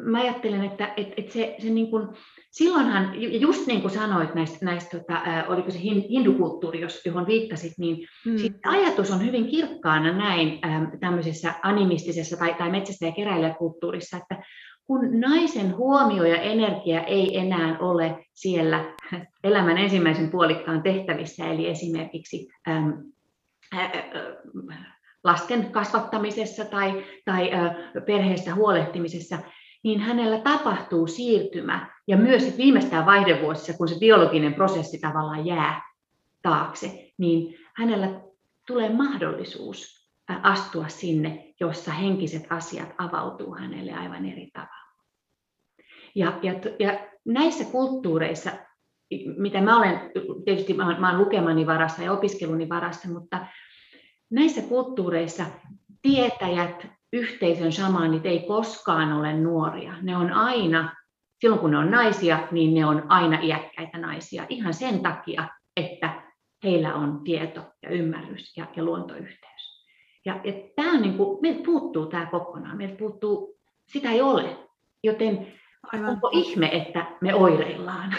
mä ajattelen, että et, et se, se niin kuin, silloinhan, just niin kuin sanoit näistä, näistä tota, äh, oliko se hindukulttuuri, johon viittasit, niin mm. sit ajatus on hyvin kirkkaana näin tämmöisessä animistisessa tai, tai metsästä- ja keräilijäkulttuurissa, että kun naisen huomio ja energia ei enää ole siellä elämän ensimmäisen puolikkaan tehtävissä, eli esimerkiksi ähm, äh, lasten kasvattamisessa tai, tai perheestä huolehtimisessa, niin hänellä tapahtuu siirtymä ja myös viimeistään vaihdevuosissa, kun se biologinen prosessi tavallaan jää taakse, niin hänellä tulee mahdollisuus astua sinne, jossa henkiset asiat avautuu hänelle aivan eri tavalla. Ja, ja, ja näissä kulttuureissa, mitä mä olen, tietysti mä mä olen lukemani varassa ja opiskeluni varassa, mutta näissä kulttuureissa tietäjät yhteisön shamanit ei koskaan ole nuoria. Ne on aina, silloin kun ne on naisia, niin ne on aina iäkkäitä naisia. Ihan sen takia, että heillä on tieto ja ymmärrys ja, ja luontoyhteys. Ja, ja tämä on niin kuin, meiltä puuttuu tämä kokonaan. Meiltä puuttuu, sitä ei ole. Joten Aivan. onko ihme, että me oireillaan?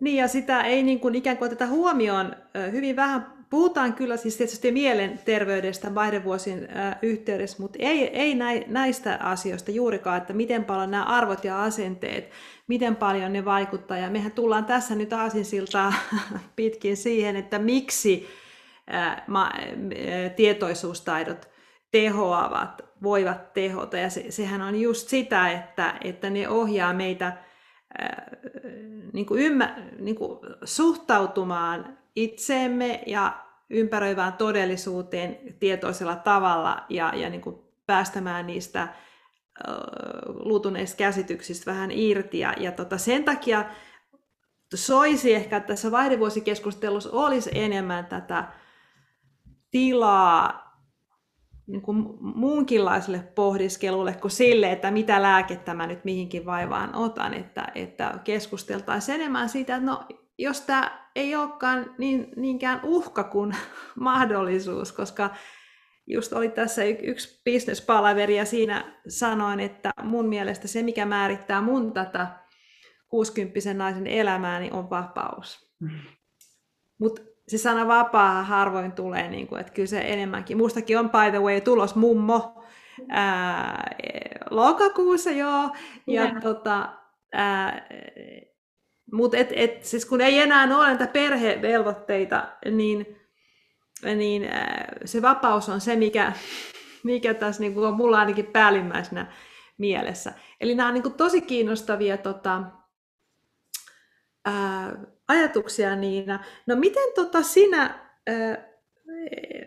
Niin, ja sitä ei niin kuin ikään kuin oteta huomioon. Hyvin vähän puhutaan kyllä siis tietysti mielenterveydestä vaihdevuosien yhteydessä, mutta ei, ei näistä asioista juurikaan, että miten paljon nämä arvot ja asenteet, miten paljon ne vaikuttaa. Ja mehän tullaan tässä nyt aasinsiltaa pitkin siihen, että miksi tietoisuustaidot tehoavat, voivat tehota. Ja se, sehän on just sitä, että, että ne ohjaa meitä niin kuin ymmär, niin kuin suhtautumaan itseemme ja ympäröivään todellisuuteen tietoisella tavalla ja, ja niin kuin päästämään niistä luutuneista käsityksistä vähän irti. Ja, ja tota, sen takia soisi ehkä, että tässä vaihdevuosikeskustelussa olisi enemmän tätä tilaa niin kuin muunkinlaiselle pohdiskelulle kuin sille, että mitä lääkettä mä nyt mihinkin vaivaan otan, että, että keskusteltaisiin enemmän siitä, että no jos tämä ei olekaan niin, niinkään uhka kuin mahdollisuus, koska just oli tässä yksi bisnespalaveri ja siinä sanoin, että mun mielestä se, mikä määrittää mun tätä 60 naisen elämää, niin on vapaus. Mm. Mutta se sana vapaa harvoin tulee, niin kuin, että kyllä se enemmänkin. Mustakin on by the way tulos mummo ää, lokakuussa joo. Ja yeah. tota, ää, mutta et, et, siis kun ei enää ole näitä perhevelvoitteita, niin, niin ää, se vapaus on se, mikä, mikä tässä niin on mulla ainakin päällimmäisenä mielessä. Eli nämä on niin tosi kiinnostavia tota, ää, ajatuksia Niina. No miten tota sinä, ää,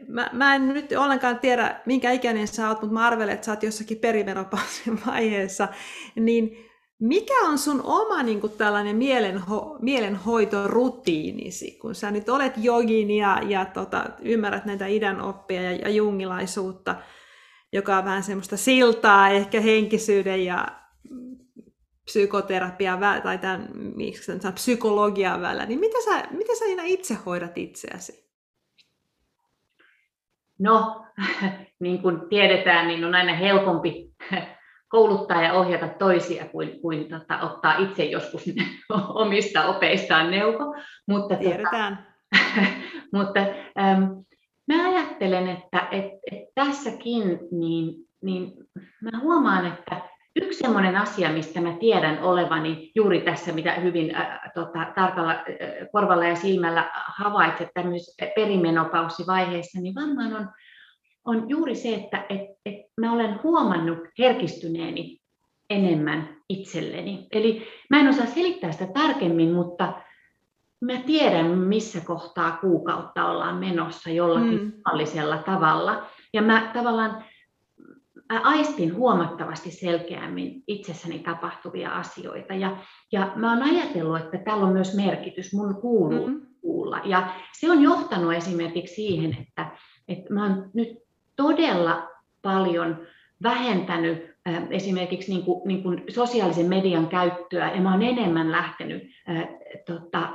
mä, mä en nyt ollenkaan tiedä minkä ikäinen sä oot, mutta mä arvelen, että sä oot jossakin perimenopausin vaiheessa, niin mikä on sun oma niin kuin tällainen mielenho, mielenhoitorutiinisi, kun sä nyt olet jogin ja, ja tota, ymmärrät näitä idän oppia ja, ja jungilaisuutta, joka on vähän semmoista siltaa ehkä henkisyyden ja psykoterapia tai tämän, miksi tämän psykologian välillä, niin mitä sä, mitä sä Ina itse hoidat itseäsi? No, niin kuin tiedetään, niin on aina helpompi kouluttaa ja ohjata toisia kuin, kuin tota, ottaa itse joskus omista opeistaan neuvo. Mutta, tota, Tiedetään. Tota, mutta ähm, mä ajattelen, että et, et tässäkin niin, niin mä huomaan, että yksi sellainen asia, mistä mä tiedän olevani juuri tässä, mitä hyvin äh, tota, tarkalla äh, korvalla ja silmällä havaitset tämmöisessä perimenopaussivaiheessa, niin varmaan on on juuri se, että et, et mä olen huomannut herkistyneeni enemmän itselleni. Eli mä en osaa selittää sitä tarkemmin, mutta mä tiedän, missä kohtaa kuukautta ollaan menossa jollakin mm. tavalla. Ja mä tavallaan mä aistin huomattavasti selkeämmin itsessäni tapahtuvia asioita. Ja, ja mä oon ajatellut, että tällä on myös merkitys, mun kuuluu mm-hmm. kuulla. Ja se on johtanut esimerkiksi siihen, että, että mä oon nyt todella paljon vähentänyt esimerkiksi niin kuin, niin kuin sosiaalisen median käyttöä ja mä olen enemmän lähtenyt äh, tota,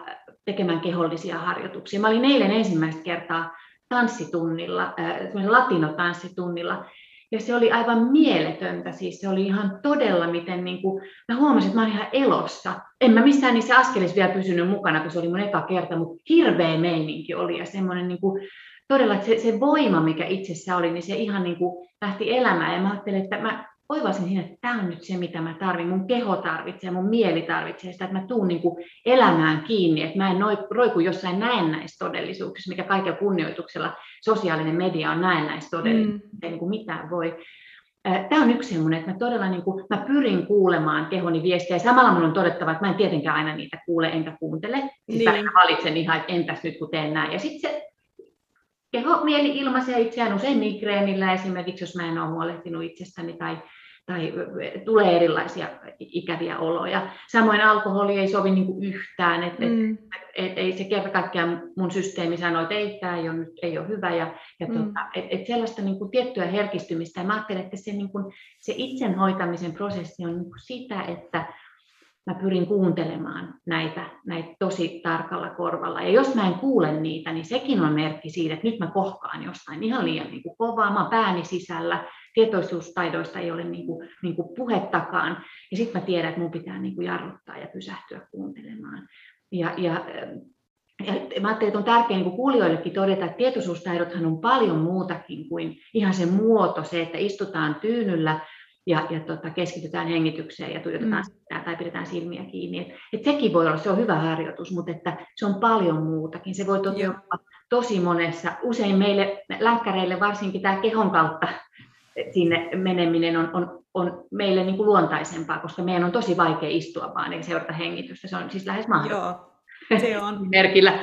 tekemään kehollisia harjoituksia. Mä olin eilen ensimmäistä kertaa tanssitunnilla, äh, latinotanssitunnilla, ja se oli aivan mieletöntä, siis se oli ihan todella miten, niin kuin, mä huomasin, että mä olin ihan elossa. En mä missään niissä askelissa vielä pysynyt mukana, kun se oli mun eka kerta, mutta hirveä meininki oli ja semmoinen niin kuin, todella, että se, se voima, mikä itsessä oli, niin se ihan niin kuin lähti elämään. Ja mä ajattelin, että mä oivasin siinä, että tämä on nyt se, mitä mä tarvitsen. Mun keho tarvitsee, mun mieli tarvitsee sitä, että mä tuun niin kuin elämään kiinni, että mä en roiku jossain näennäistodellisuuksissa, mikä kaiken kunnioituksella sosiaalinen media on näennäistodellisuus, mm. ei niin kuin mitään voi. Tämä on yksi semmoinen, että mä todella niin kuin, mä pyrin kuulemaan kehoni viestejä. Samalla mun on todettava, että mä en tietenkään aina niitä kuule enkä kuuntele. Siis niin. mä valitsen ihan, että entäs nyt kun teen näin. Ja sitten se keho, mieli ilmaisee itseään usein migreenillä esimerkiksi, jos mä en ole huolehtinut itsestäni tai, tai tulee erilaisia ikäviä oloja. Samoin alkoholi ei sovi niin kuin yhtään. Et, mm. et, et, ei se kerta kaikkiaan mun systeemi sanoo, että ei, tämä ei ole, nyt, ei ole hyvä. Ja, ja mm. tota, et, et sellaista niin kuin tiettyä herkistymistä. Ja mä ajattelen, että se, niin kuin, se itsenhoitamisen prosessi on niin kuin sitä, että mä pyrin kuuntelemaan näitä, näitä tosi tarkalla korvalla. Ja jos mä en kuule niitä, niin sekin on merkki siitä, että nyt mä kohkaan jostain ihan liian niin kuin kovaa, mä pääni sisällä, tietoisuustaidoista ei ole niin kuin, niin kuin puhettakaan. Ja sitten mä tiedän, että mun pitää niin kuin jarruttaa ja pysähtyä kuuntelemaan. Ja, ja, ja mä ajattelin, että on tärkeää niin kuulijoillekin todeta, että tietoisuustaidothan on paljon muutakin kuin ihan se muoto, se, että istutaan tyynyllä ja, ja tota, keskitytään hengitykseen ja tuijotetaan mm. sitä tai pidetään silmiä kiinni. Et, et sekin voi olla, se on hyvä harjoitus, mutta että se on paljon muutakin. Se voi toteuttaa tosi monessa, usein meille länkkäreille varsinkin tämä kehon kautta sinne meneminen on, on, on meille niin kuin luontaisempaa, koska meidän on tosi vaikea istua vaan eikä seurata hengitystä. Se on siis lähes mahdollista. Joo, se on. Merkillä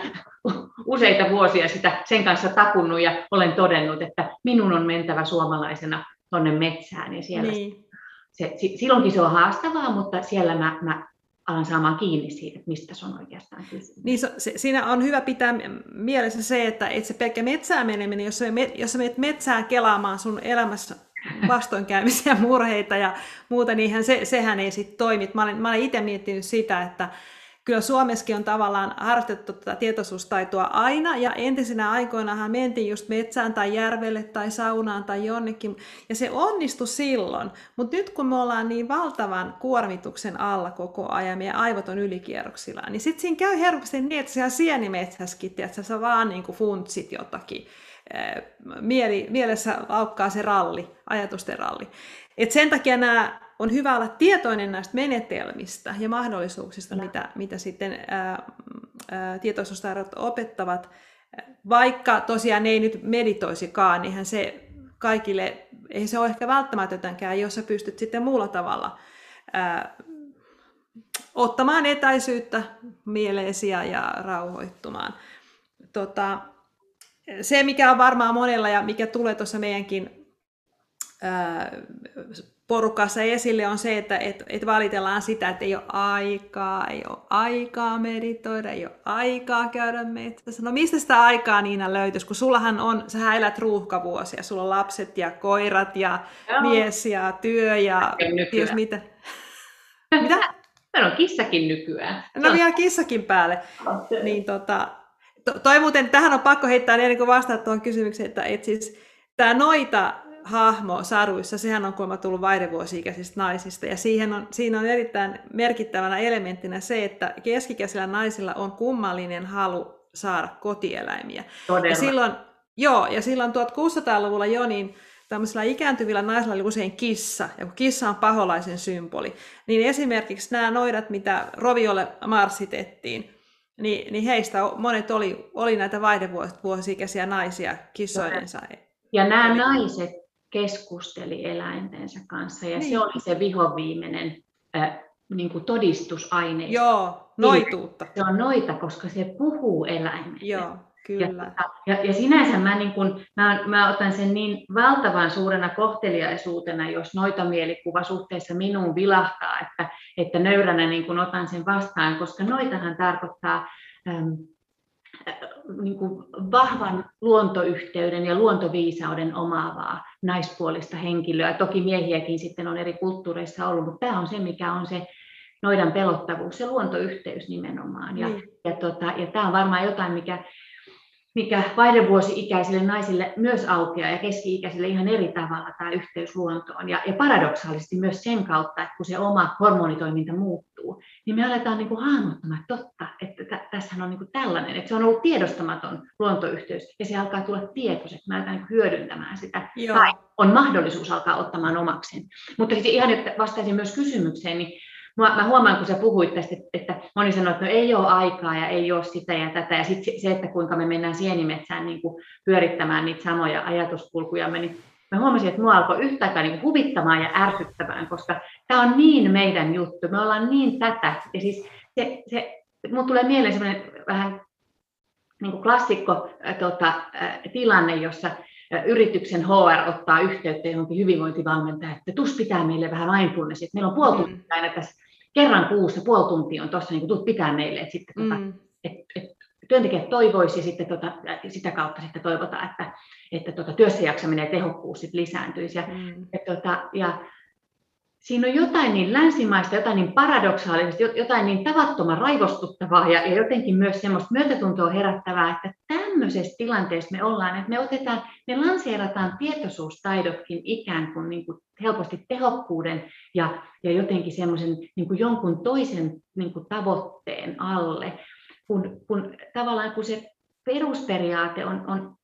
useita vuosia sitä sen kanssa takunnut ja olen todennut, että minun on mentävä suomalaisena tuonne metsään ja siellä niin. se, silloinkin se on haastavaa, mutta siellä mä, mä alan saamaan kiinni siitä, että mistä se on oikeastaan kysymys. Niin, se, siinä on hyvä pitää mielessä se, että et se pelkkä metsään meneminen, jos, se, jos sä menet metsään kelaamaan sun elämässä vastoinkäymisiä, murheita ja muuta, niin se, sehän ei sitten toimi. Mä olen, mä olen itse miettinyt sitä, että kyllä Suomessakin on tavallaan harjoitettu tätä tietoisuustaitoa aina, ja entisinä aikoinahan mentiin just metsään tai järvelle tai saunaan tai jonnekin, ja se onnistui silloin. Mutta nyt kun me ollaan niin valtavan kuormituksen alla koko ajan, meidän aivot on ylikierroksilla, niin sitten siinä käy helposti niin, että siellä sienimetsäskin, että sä vaan niin kuin funtsit jotakin. Mieli, mielessä laukkaa se ralli, ajatusten ralli. Et sen takia nämä on hyvä olla tietoinen näistä menetelmistä ja mahdollisuuksista, ja. mitä, mitä sitten ää, ää, tietoisuustaidot opettavat. Vaikka tosiaan ei nyt meditoisikaan, niin se kaikille, ei se ole ehkä välttämätöntäkään, jos sä pystyt sitten muulla tavalla ää, ottamaan etäisyyttä mieleesi ja rauhoittumaan. Tota, se, mikä on varmaan monella ja mikä tulee tuossa meidänkin ää, porukassa esille on se, että et, et valitellaan sitä, että ei ole aikaa, ei ole aikaa meditoida, ei ole aikaa käydä metsässä. No mistä sitä aikaa Niina löytyisi, kun sullahan on, sä elät ruuhkavuosia, sulla on lapset ja koirat ja Joo. mies ja työ ja jos mitä. mitä? Meillä on kissakin nykyään. No vielä kissakin päälle. Niin tota, toi muuten, tähän on pakko heittää ennen kuin vastaat tuohon kysymykseen, että et siis tämä noita hahmo saruissa, sehän on kuulemma tullut vaihdevuosi-ikäisistä naisista, ja siihen on, siinä on erittäin merkittävänä elementtinä se, että keskikäisillä naisilla on kummallinen halu saada kotieläimiä. Todella. Ja silloin, joo, ja silloin 1600-luvulla jo, niin tämmöisillä ikääntyvillä naisilla oli usein kissa, ja kun kissa on paholaisen symboli, niin esimerkiksi nämä noidat, mitä roviolle marssitettiin, niin, niin heistä monet oli, oli näitä vaihdevuosi-ikäisiä naisia kissoidensa. Ja nämä naiset keskusteli eläintensä kanssa ja niin. se oli se vihoviimeinen äh, niin kuin todistusaine. Joo, noituutta. Se on noita, koska se puhuu eläimelle. Joo, kyllä. Ja, ja, ja sinänsä mä, niin kun, mä, mä otan sen niin valtavan suurena kohteliaisuutena, jos noita mielikuva suhteessa minuun vilahtaa, että, että nöyränä niin kun otan sen vastaan, koska noitahan tarkoittaa äm, niin kuin vahvan luontoyhteyden ja luontoviisauden omaavaa naispuolista henkilöä. Toki miehiäkin sitten on eri kulttuureissa ollut, mutta tämä on se, mikä on se noidan pelottavuus, se luontoyhteys nimenomaan. Ja, mm. ja, tota, ja tämä on varmaan jotain, mikä mikä vaihdevuosi-ikäisille naisille myös aukeaa ja keski-ikäisille ihan eri tavalla tämä yhteys luontoon. Ja, ja paradoksaalisesti myös sen kautta, että kun se oma hormonitoiminta muuttuu, niin me aletaan niin kuin hahmottamaan, että totta, että t- tässä on niin kuin tällainen, että se on ollut tiedostamaton luontoyhteys ja se alkaa tulla tietoiseksi, me aletaan niin hyödyntämään sitä Joo. tai on mahdollisuus alkaa ottamaan omakseen. Mutta sitten ihan, että vastaisin myös kysymykseen, niin Mä, mä huomaan, kun sä puhuit tästä, että moni sanoo, että no ei ole aikaa ja ei ole sitä ja tätä. Ja sitten se, että kuinka me mennään sienimetsään niin kuin pyörittämään niitä samoja ajatuskulkuja, niin mä huomasin, että mua alkoi yhtäkään niin huvittamaan ja ärsyttämään, koska tämä on niin meidän juttu. Me ollaan niin tätä. Ja siis se, se, mun tulee mieleen semmoinen vähän niin kuin klassikko äh, tota, äh, tilanne, jossa yrityksen HR ottaa yhteyttä johonkin hyvinvointivalmentaja, että tus pitää meille vähän mindfulness, että meillä on puoli tuntia mm. aina tässä kerran kuussa, puoli tuntia on tuossa, niin tuut pitää meille, että sitten tota, mm. et, et työntekijät toivoisi ja sitten tota, sitä kautta sitten toivotaan, että, että tota, työssäjaksaminen ja tehokkuus sitten lisääntyisi. Ja, mm. ja, tota, ja siinä on jotain niin länsimaista, jotain niin paradoksaalista, jotain niin tavattoman raivostuttavaa ja, ja jotenkin myös semmoista myötätuntoa herättävää, että tämmöisessä tilanteessa me ollaan, että me otetaan, me lanseerataan tietoisuustaidotkin ikään kuin, niin kuin helposti tehokkuuden ja, ja jotenkin semmoisen niin kuin jonkun toisen niin kuin tavoitteen alle, kun, kun tavallaan kun se perusperiaate on, on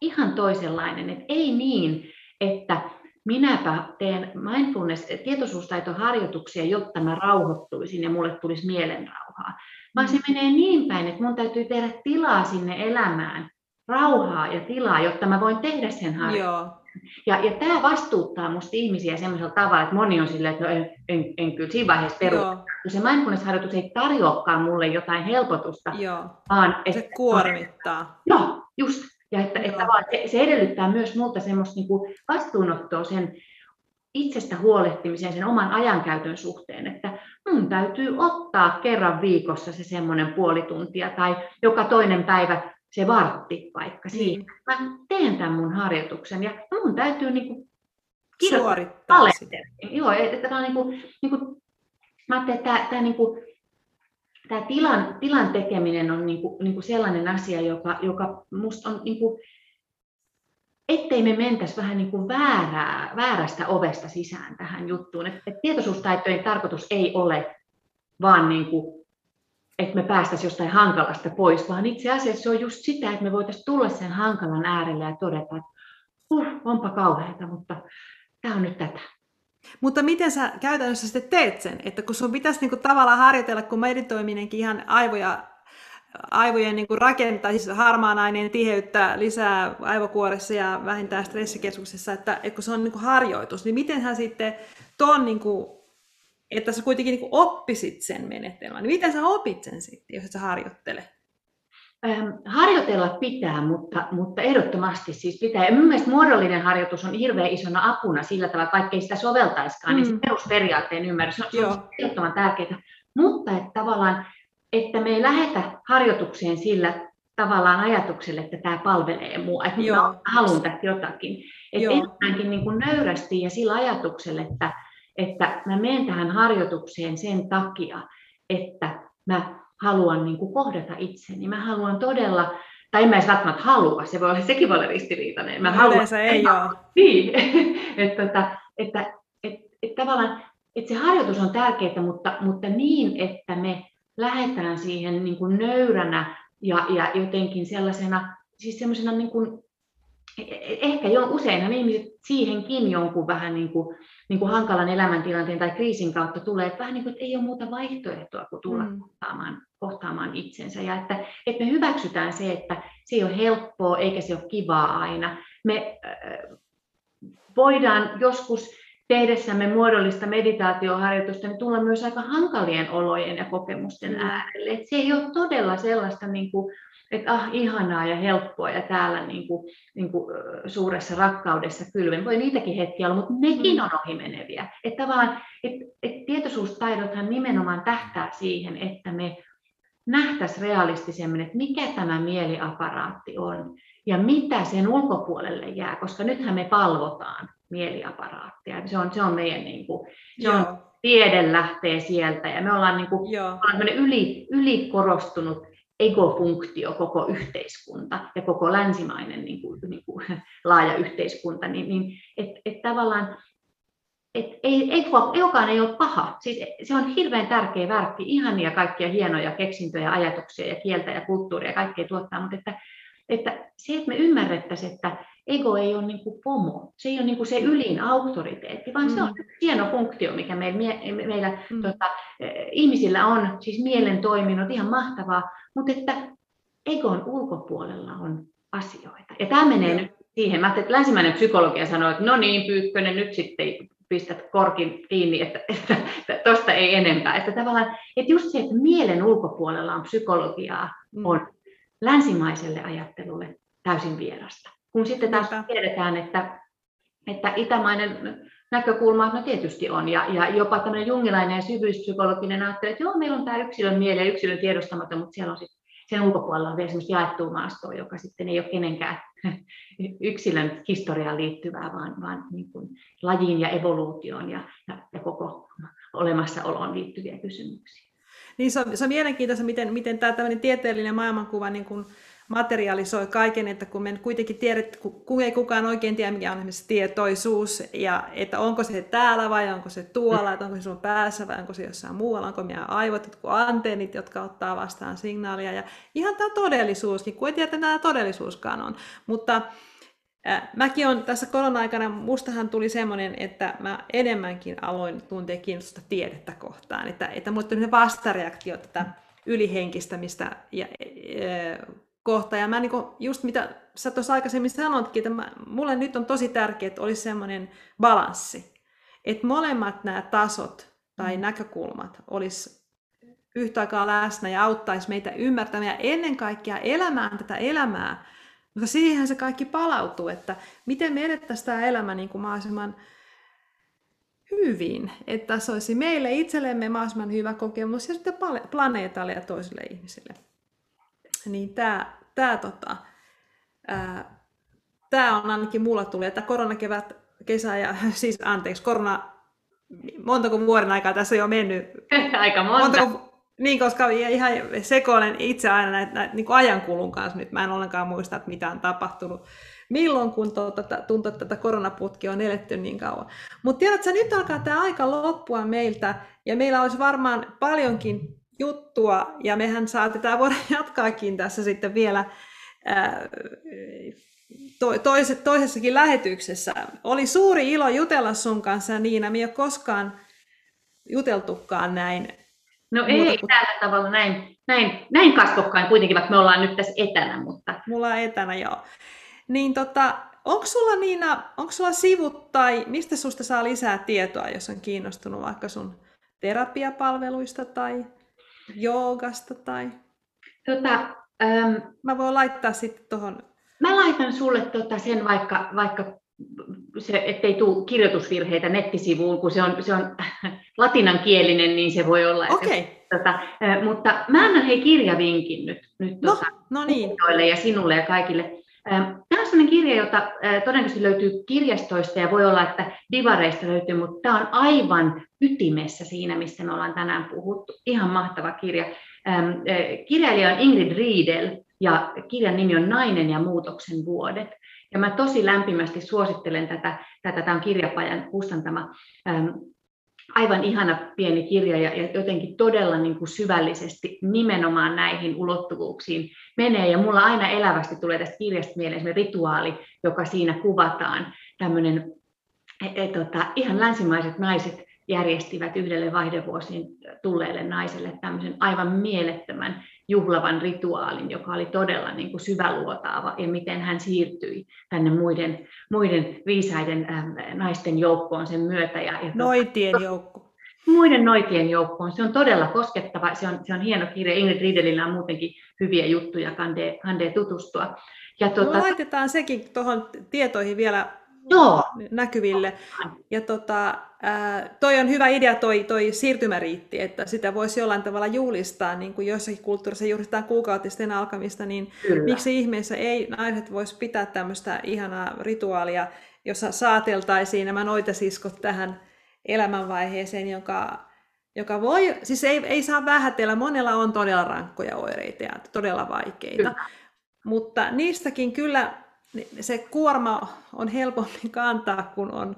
ihan toisenlainen, että ei niin, että minäpä teen mindfulness, tietoisuustaitoharjoituksia, jotta mä rauhoittuisin ja mulle tulisi mielenrauhaa. Vaan se mm. menee niin päin, että mun täytyy tehdä tilaa sinne elämään, rauhaa ja tilaa, jotta mä voin tehdä sen harjoituksen. Ja, ja tämä vastuuttaa musta ihmisiä semmoisella tavalla, että moni on silleen, että no en, en, en kyllä siinä vaiheessa perusta. Se mindfulness-harjoitus ei tarjoakaan mulle jotain helpotusta, Joo. vaan... Se että, kuormittaa. Joo, just. Ja että, että vaan se, se edellyttää myös multa semmoista niin kuin vastuunottoa sen itsestä huolehtimiseen, sen oman ajankäytön suhteen, että mun täytyy ottaa kerran viikossa se semmoinen puoli tuntia tai joka toinen päivä se vartti vaikka mm. siihen. Mä teen tämän mun harjoituksen ja mun täytyy niin kuin suorittaa sitä. Joo, että tämä on niin kuin, niin kuin, mä ajattelin, että tämä, tämä niin kuin, tämä tilan, tilan tekeminen on niin kuin, niin kuin sellainen asia, joka, joka musta on, niin kuin, ettei me mentäisi vähän niin kuin väärää, väärästä ovesta sisään tähän juttuun. Et, et tietoisuustaitojen tarkoitus ei ole vaan niin kuin, että me päästäisiin jostain hankalasta pois, vaan itse asiassa se on just sitä, että me voitaisiin tulla sen hankalan äärelle ja todeta, että uh, onpa kauheata, mutta tämä on nyt tätä. Mutta miten sä käytännössä sitten teet sen? Että kun sun pitäisi niinku tavallaan harjoitella, kun meditoiminenkin ihan aivoja, aivojen niinku rakentaa, siis harmaanaineen tiheyttä lisää aivokuoressa ja vähintään stressikeskuksessa, että, että kun se on niinku harjoitus, niin miten hän sitten tuon, niinku, että sä kuitenkin niinku oppisit sen menetelmän, niin miten sä opit sen sitten, jos et sä harjoittele? Harjoitella pitää, mutta, mutta ehdottomasti siis pitää. Ja mielestäni muodollinen harjoitus on hirveän isona apuna sillä tavalla, että vaikka ei sitä soveltaiskaan, mm. niin se mm. perusperiaatteen ymmärrys on, se on ehdottoman tärkeää. Mutta että tavallaan, että me ei lähetä harjoitukseen sillä tavallaan ajatukselle, että tämä palvelee mua, että Joo. mä haluan tästä jotakin. Että enemmänkin niin kuin nöyrästi ja sillä ajatuksella, että, että mä menen tähän harjoitukseen sen takia, että mä haluan niin kuin kohdata itseni. Mä haluan todella, tai en mä edes välttämättä halua, se voi olla, sekin voi olla ristiriitainen. Mä haluan, se ei ole. Niin, että, että, että, että, että tavallaan että se harjoitus on tärkeää, mutta, mutta niin, että me lähdetään siihen niin kuin nöyränä ja, ja jotenkin sellaisena, siis sellaisena niin kuin ehkä jo useinhan ihmiset siihenkin jonkun vähän niin kuin, niin kuin hankalan elämäntilanteen tai kriisin kautta tulee, että vähän niin kuin, että ei ole muuta vaihtoehtoa kuin tulla mm. kohtaamaan, kohtaamaan itsensä. Ja että, että me hyväksytään se, että se ei ole helppoa eikä se ole kivaa aina. Me äh, voidaan joskus tehdessämme muodollista meditaatioharjoitusta, niin tulla myös aika hankalien olojen ja kokemusten mm. äärelle. Et se ei ole todella sellaista niin kuin, että ah, ihanaa ja helppoa ja täällä niin kuin, niin kuin, suuressa rakkaudessa kylven. Voi niitäkin hetkiä olla, mutta nekin mm. on ohimeneviä. Että tavallaan, et, et tietoisuustaidothan nimenomaan tähtää siihen, että me nähtäisiin realistisemmin, että mikä tämä mieliaparaatti on ja mitä sen ulkopuolelle jää, koska nythän me palvotaan mieliaparaattia. Se on, se on meidän niin kuin, se on, tiede lähtee sieltä ja me ollaan, niin kuin, ollaan yli, ylikorostunut egofunktio koko yhteiskunta ja koko länsimainen niin kuin, niin kuin, laaja yhteiskunta, niin, niin että et tavallaan et ei, ei, egokaan ei ole paha. Siis se on hirveän tärkeä värkki, ihania kaikkia hienoja keksintöjä, ajatuksia ja kieltä ja kulttuuria ja kaikkea tuottaa, mutta että, että se, että me ymmärrettäisiin, että ego ei ole niin kuin pomo, se ei ole niin kuin se ylin auktoriteetti, vaan mm. se on mm. hieno funktio, mikä meillä, meillä mm. tota, eh, ihmisillä on, siis mielen toiminut, ihan mahtavaa, mutta että egon ulkopuolella on asioita. Ja tämä menee nyt siihen, mä että länsimäinen psykologia sanoo, että no niin, Pyykkönen, nyt sitten pistät korkin kiinni, että, tosta ei enempää. Että tavallaan, että just se, että mielen ulkopuolella on psykologiaa, mm. on länsimaiselle ajattelulle täysin vierasta. Kun sitten taas tiedetään, että, että itämainen näkökulma, no tietysti on, ja, ja jopa tämmöinen jungilainen ja syvyyspsykologinen ajattelu, että joo, meillä on tämä yksilön mieli ja yksilön tiedostamaton, mutta siellä on sitten sen ulkopuolella on vielä semmoista jaettua maastoa, joka sitten ei ole kenenkään yksilön historiaan liittyvää, vaan, vaan niin kuin lajiin ja evoluutioon ja, ja, ja koko olemassaoloon liittyviä kysymyksiä. Niin se on, se on mielenkiintoista, miten, miten tämä tieteellinen maailmankuva niin kuin materialisoi kaiken, että kun me kuitenkin tiedät, kun ei kukaan oikein tiedä, mikä on esimerkiksi tietoisuus, ja että onko se täällä vai onko se tuolla, että onko se sun päässä vai onko se jossain muualla, onko meidän aivot, jotkut antennit, jotka ottaa vastaan signaalia, ja ihan tämä todellisuuskin, kun ei tiedä, että tämä todellisuuskaan on. Mutta mäkin on tässä korona-aikana, mustahan tuli semmoinen, että mä enemmänkin aloin tuntea kiinnostusta tiedettä kohtaan, että, että mulla tuli vastareaktio tätä ylihenkistämistä ja, äh, kohta. Ja mä niin kuin, just mitä sä tuossa aikaisemmin sanotkin, että mä, mulle nyt on tosi tärkeää, että olisi semmoinen balanssi. Että molemmat nämä tasot tai mm. näkökulmat olisi yhtä aikaa läsnä ja auttaisi meitä ymmärtämään ja ennen kaikkea elämään tätä elämää. Mutta siihen se kaikki palautuu, että miten me edettäisiin tämä elämä niin kuin mahdollisimman hyvin, että se olisi meille itsellemme mahdollisimman hyvä kokemus ja sitten planeetalle ja toisille ihmisille niin tämä, tämä, tota, ää, tämä on ainakin mulla tuli, että koronakevät, kesä ja siis anteeksi, korona, montako vuoden aikaa tässä on jo mennyt? Aika monta. Montako, niin, koska ihan sekoilen itse aina näitä, näitä niin ajankulun kanssa nyt. Mä en ollenkaan muista, että mitä on tapahtunut milloin, kun tuota, tuntuu, että tätä koronaputkia on eletty niin kauan. Mutta tiedätkö, nyt alkaa tämä aika loppua meiltä, ja meillä olisi varmaan paljonkin juttua, ja mehän saatetaan voida jatkaakin tässä sitten vielä to, toiset, toisessakin lähetyksessä. Oli suuri ilo jutella sun kanssa, Niina. Me ei ole koskaan juteltukaan näin. No ei kuin... tällä tavalla näin, näin, näin kasvokkain kuitenkin, vaikka me ollaan nyt tässä etänä. Mutta... Mulla on etänä, joo. Niin tota, onko sulla Niina, onko sulla sivut tai mistä susta saa lisää tietoa, jos on kiinnostunut vaikka sun terapiapalveluista tai joogasta tai... Tota, ähm, mä voin laittaa sitten tuohon... Mä laitan sulle tota sen vaikka, vaikka se, ettei tule kirjoitusvirheitä nettisivuun, kun se on, se on latinankielinen, niin se voi olla. Okay. tota, mutta mä annan hei kirjavinkin nyt, nyt no, tota, no niin. ja sinulle ja kaikille. Tämä on sellainen kirja, jota todennäköisesti löytyy kirjastoista ja voi olla, että divareista löytyy, mutta tämä on aivan ytimessä siinä, missä me ollaan tänään puhuttu. Ihan mahtava kirja. Kirjailija on Ingrid Riedel ja kirjan nimi on Nainen ja muutoksen vuodet. Ja mä tosi lämpimästi suosittelen tätä, tätä tämä on kirjapajan kustantama aivan ihana pieni kirja ja, jotenkin todella niin kuin syvällisesti nimenomaan näihin ulottuvuuksiin menee. Ja mulla aina elävästi tulee tästä kirjasta mieleen se rituaali, joka siinä kuvataan. Tämmöinen et, et, tota, ihan länsimaiset naiset järjestivät yhdelle vaihdevuosiin tulleelle naiselle tämmöisen aivan mielettömän juhlavan rituaalin, joka oli todella niin kuin syväluotaava, ja miten hän siirtyi tänne muiden, muiden viisaiden ähm, naisten joukkoon sen myötä. Ja, ja tuota, Noitien joukko. Muiden noitien joukkoon. Se on todella koskettava, se on, se on hieno kirja. Ingrid Riedelillä on muutenkin hyviä juttuja, kandee, kandee tutustua. Ja tuota... no, laitetaan sekin tuohon tietoihin vielä Joo. näkyville. Ja tota, ää, toi on hyvä idea toi, toi siirtymäriitti, että sitä voisi jollain tavalla juhlistaa, niin kuin joissakin kulttuurissa juhlistetaan kuukautisten alkamista, niin Kyllä. miksi ihmeessä ei naiset voisi pitää tämmöistä ihanaa rituaalia, jossa saateltaisiin nämä noitasiskot tähän elämänvaiheeseen, joka, joka voi, siis ei, ei saa vähätellä, monella on todella rankkoja oireita ja todella vaikeita, Kyllä. mutta niistäkin kyllä niin se kuorma on helpompi kantaa, kun on,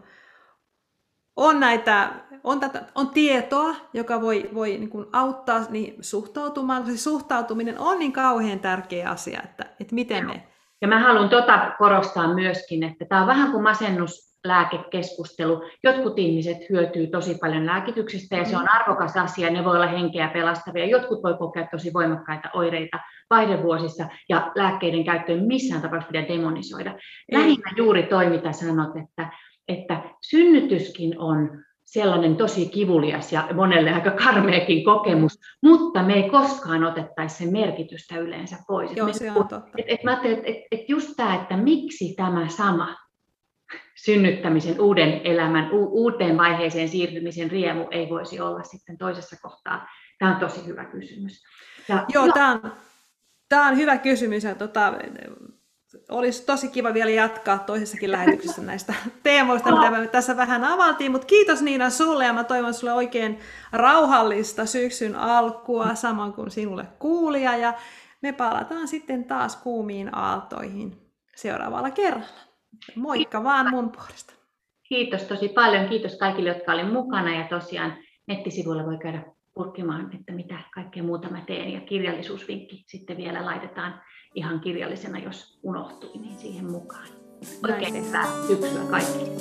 on, näitä, on, tätä, on tietoa, joka voi, voi niin kuin auttaa niin suhtautumaan. Se suhtautuminen on niin kauhean tärkeä asia, että, että miten me... Ja mä haluan tota korostaa myöskin, että tämä on vähän kuin masennus lääkekeskustelu. Jotkut ihmiset hyötyy tosi paljon lääkityksestä ja se on arvokas asia, ne voi olla henkeä pelastavia. Jotkut voi kokea tosi voimakkaita oireita vaihdevuosissa ja lääkkeiden käyttöön missään tapauksessa pidä demonisoida. Lähinnä juuri toi, mitä sanot, että, että synnytyskin on sellainen tosi kivulias ja monelle aika karmeakin kokemus, mutta me ei koskaan otettaisi sen merkitystä yleensä pois. Joo, se on totta. Et, et mä että et, et just tämä, että miksi tämä sama synnyttämisen, uuden elämän, u- uuteen vaiheeseen siirtymisen riemu ei voisi olla sitten toisessa kohtaa? Tämä on tosi hyvä kysymys. Ja, Joo, no, tämä on, tämä on hyvä kysymys. Ja tota, olisi tosi kiva vielä jatkaa toisessakin lähetyksessä näistä teemoista, mitä me tässä vähän avaltiin, mutta kiitos Niina sulle ja mä toivon sulle oikein rauhallista syksyn alkua, samoin kuin sinulle kuulija ja me palataan sitten taas kuumiin aaltoihin seuraavalla kerralla. Moikka vaan mun puolesta. Kiitos tosi paljon. Kiitos kaikille, jotka olivat mukana ja tosiaan nettisivuilla voi käydä purkimaan, että mitä kaikkea muuta mä teen ja kirjallisuusvinkki sitten vielä laitetaan ihan kirjallisena, jos unohtui, niin siihen mukaan. Oikein hyvää syksyä kaikille.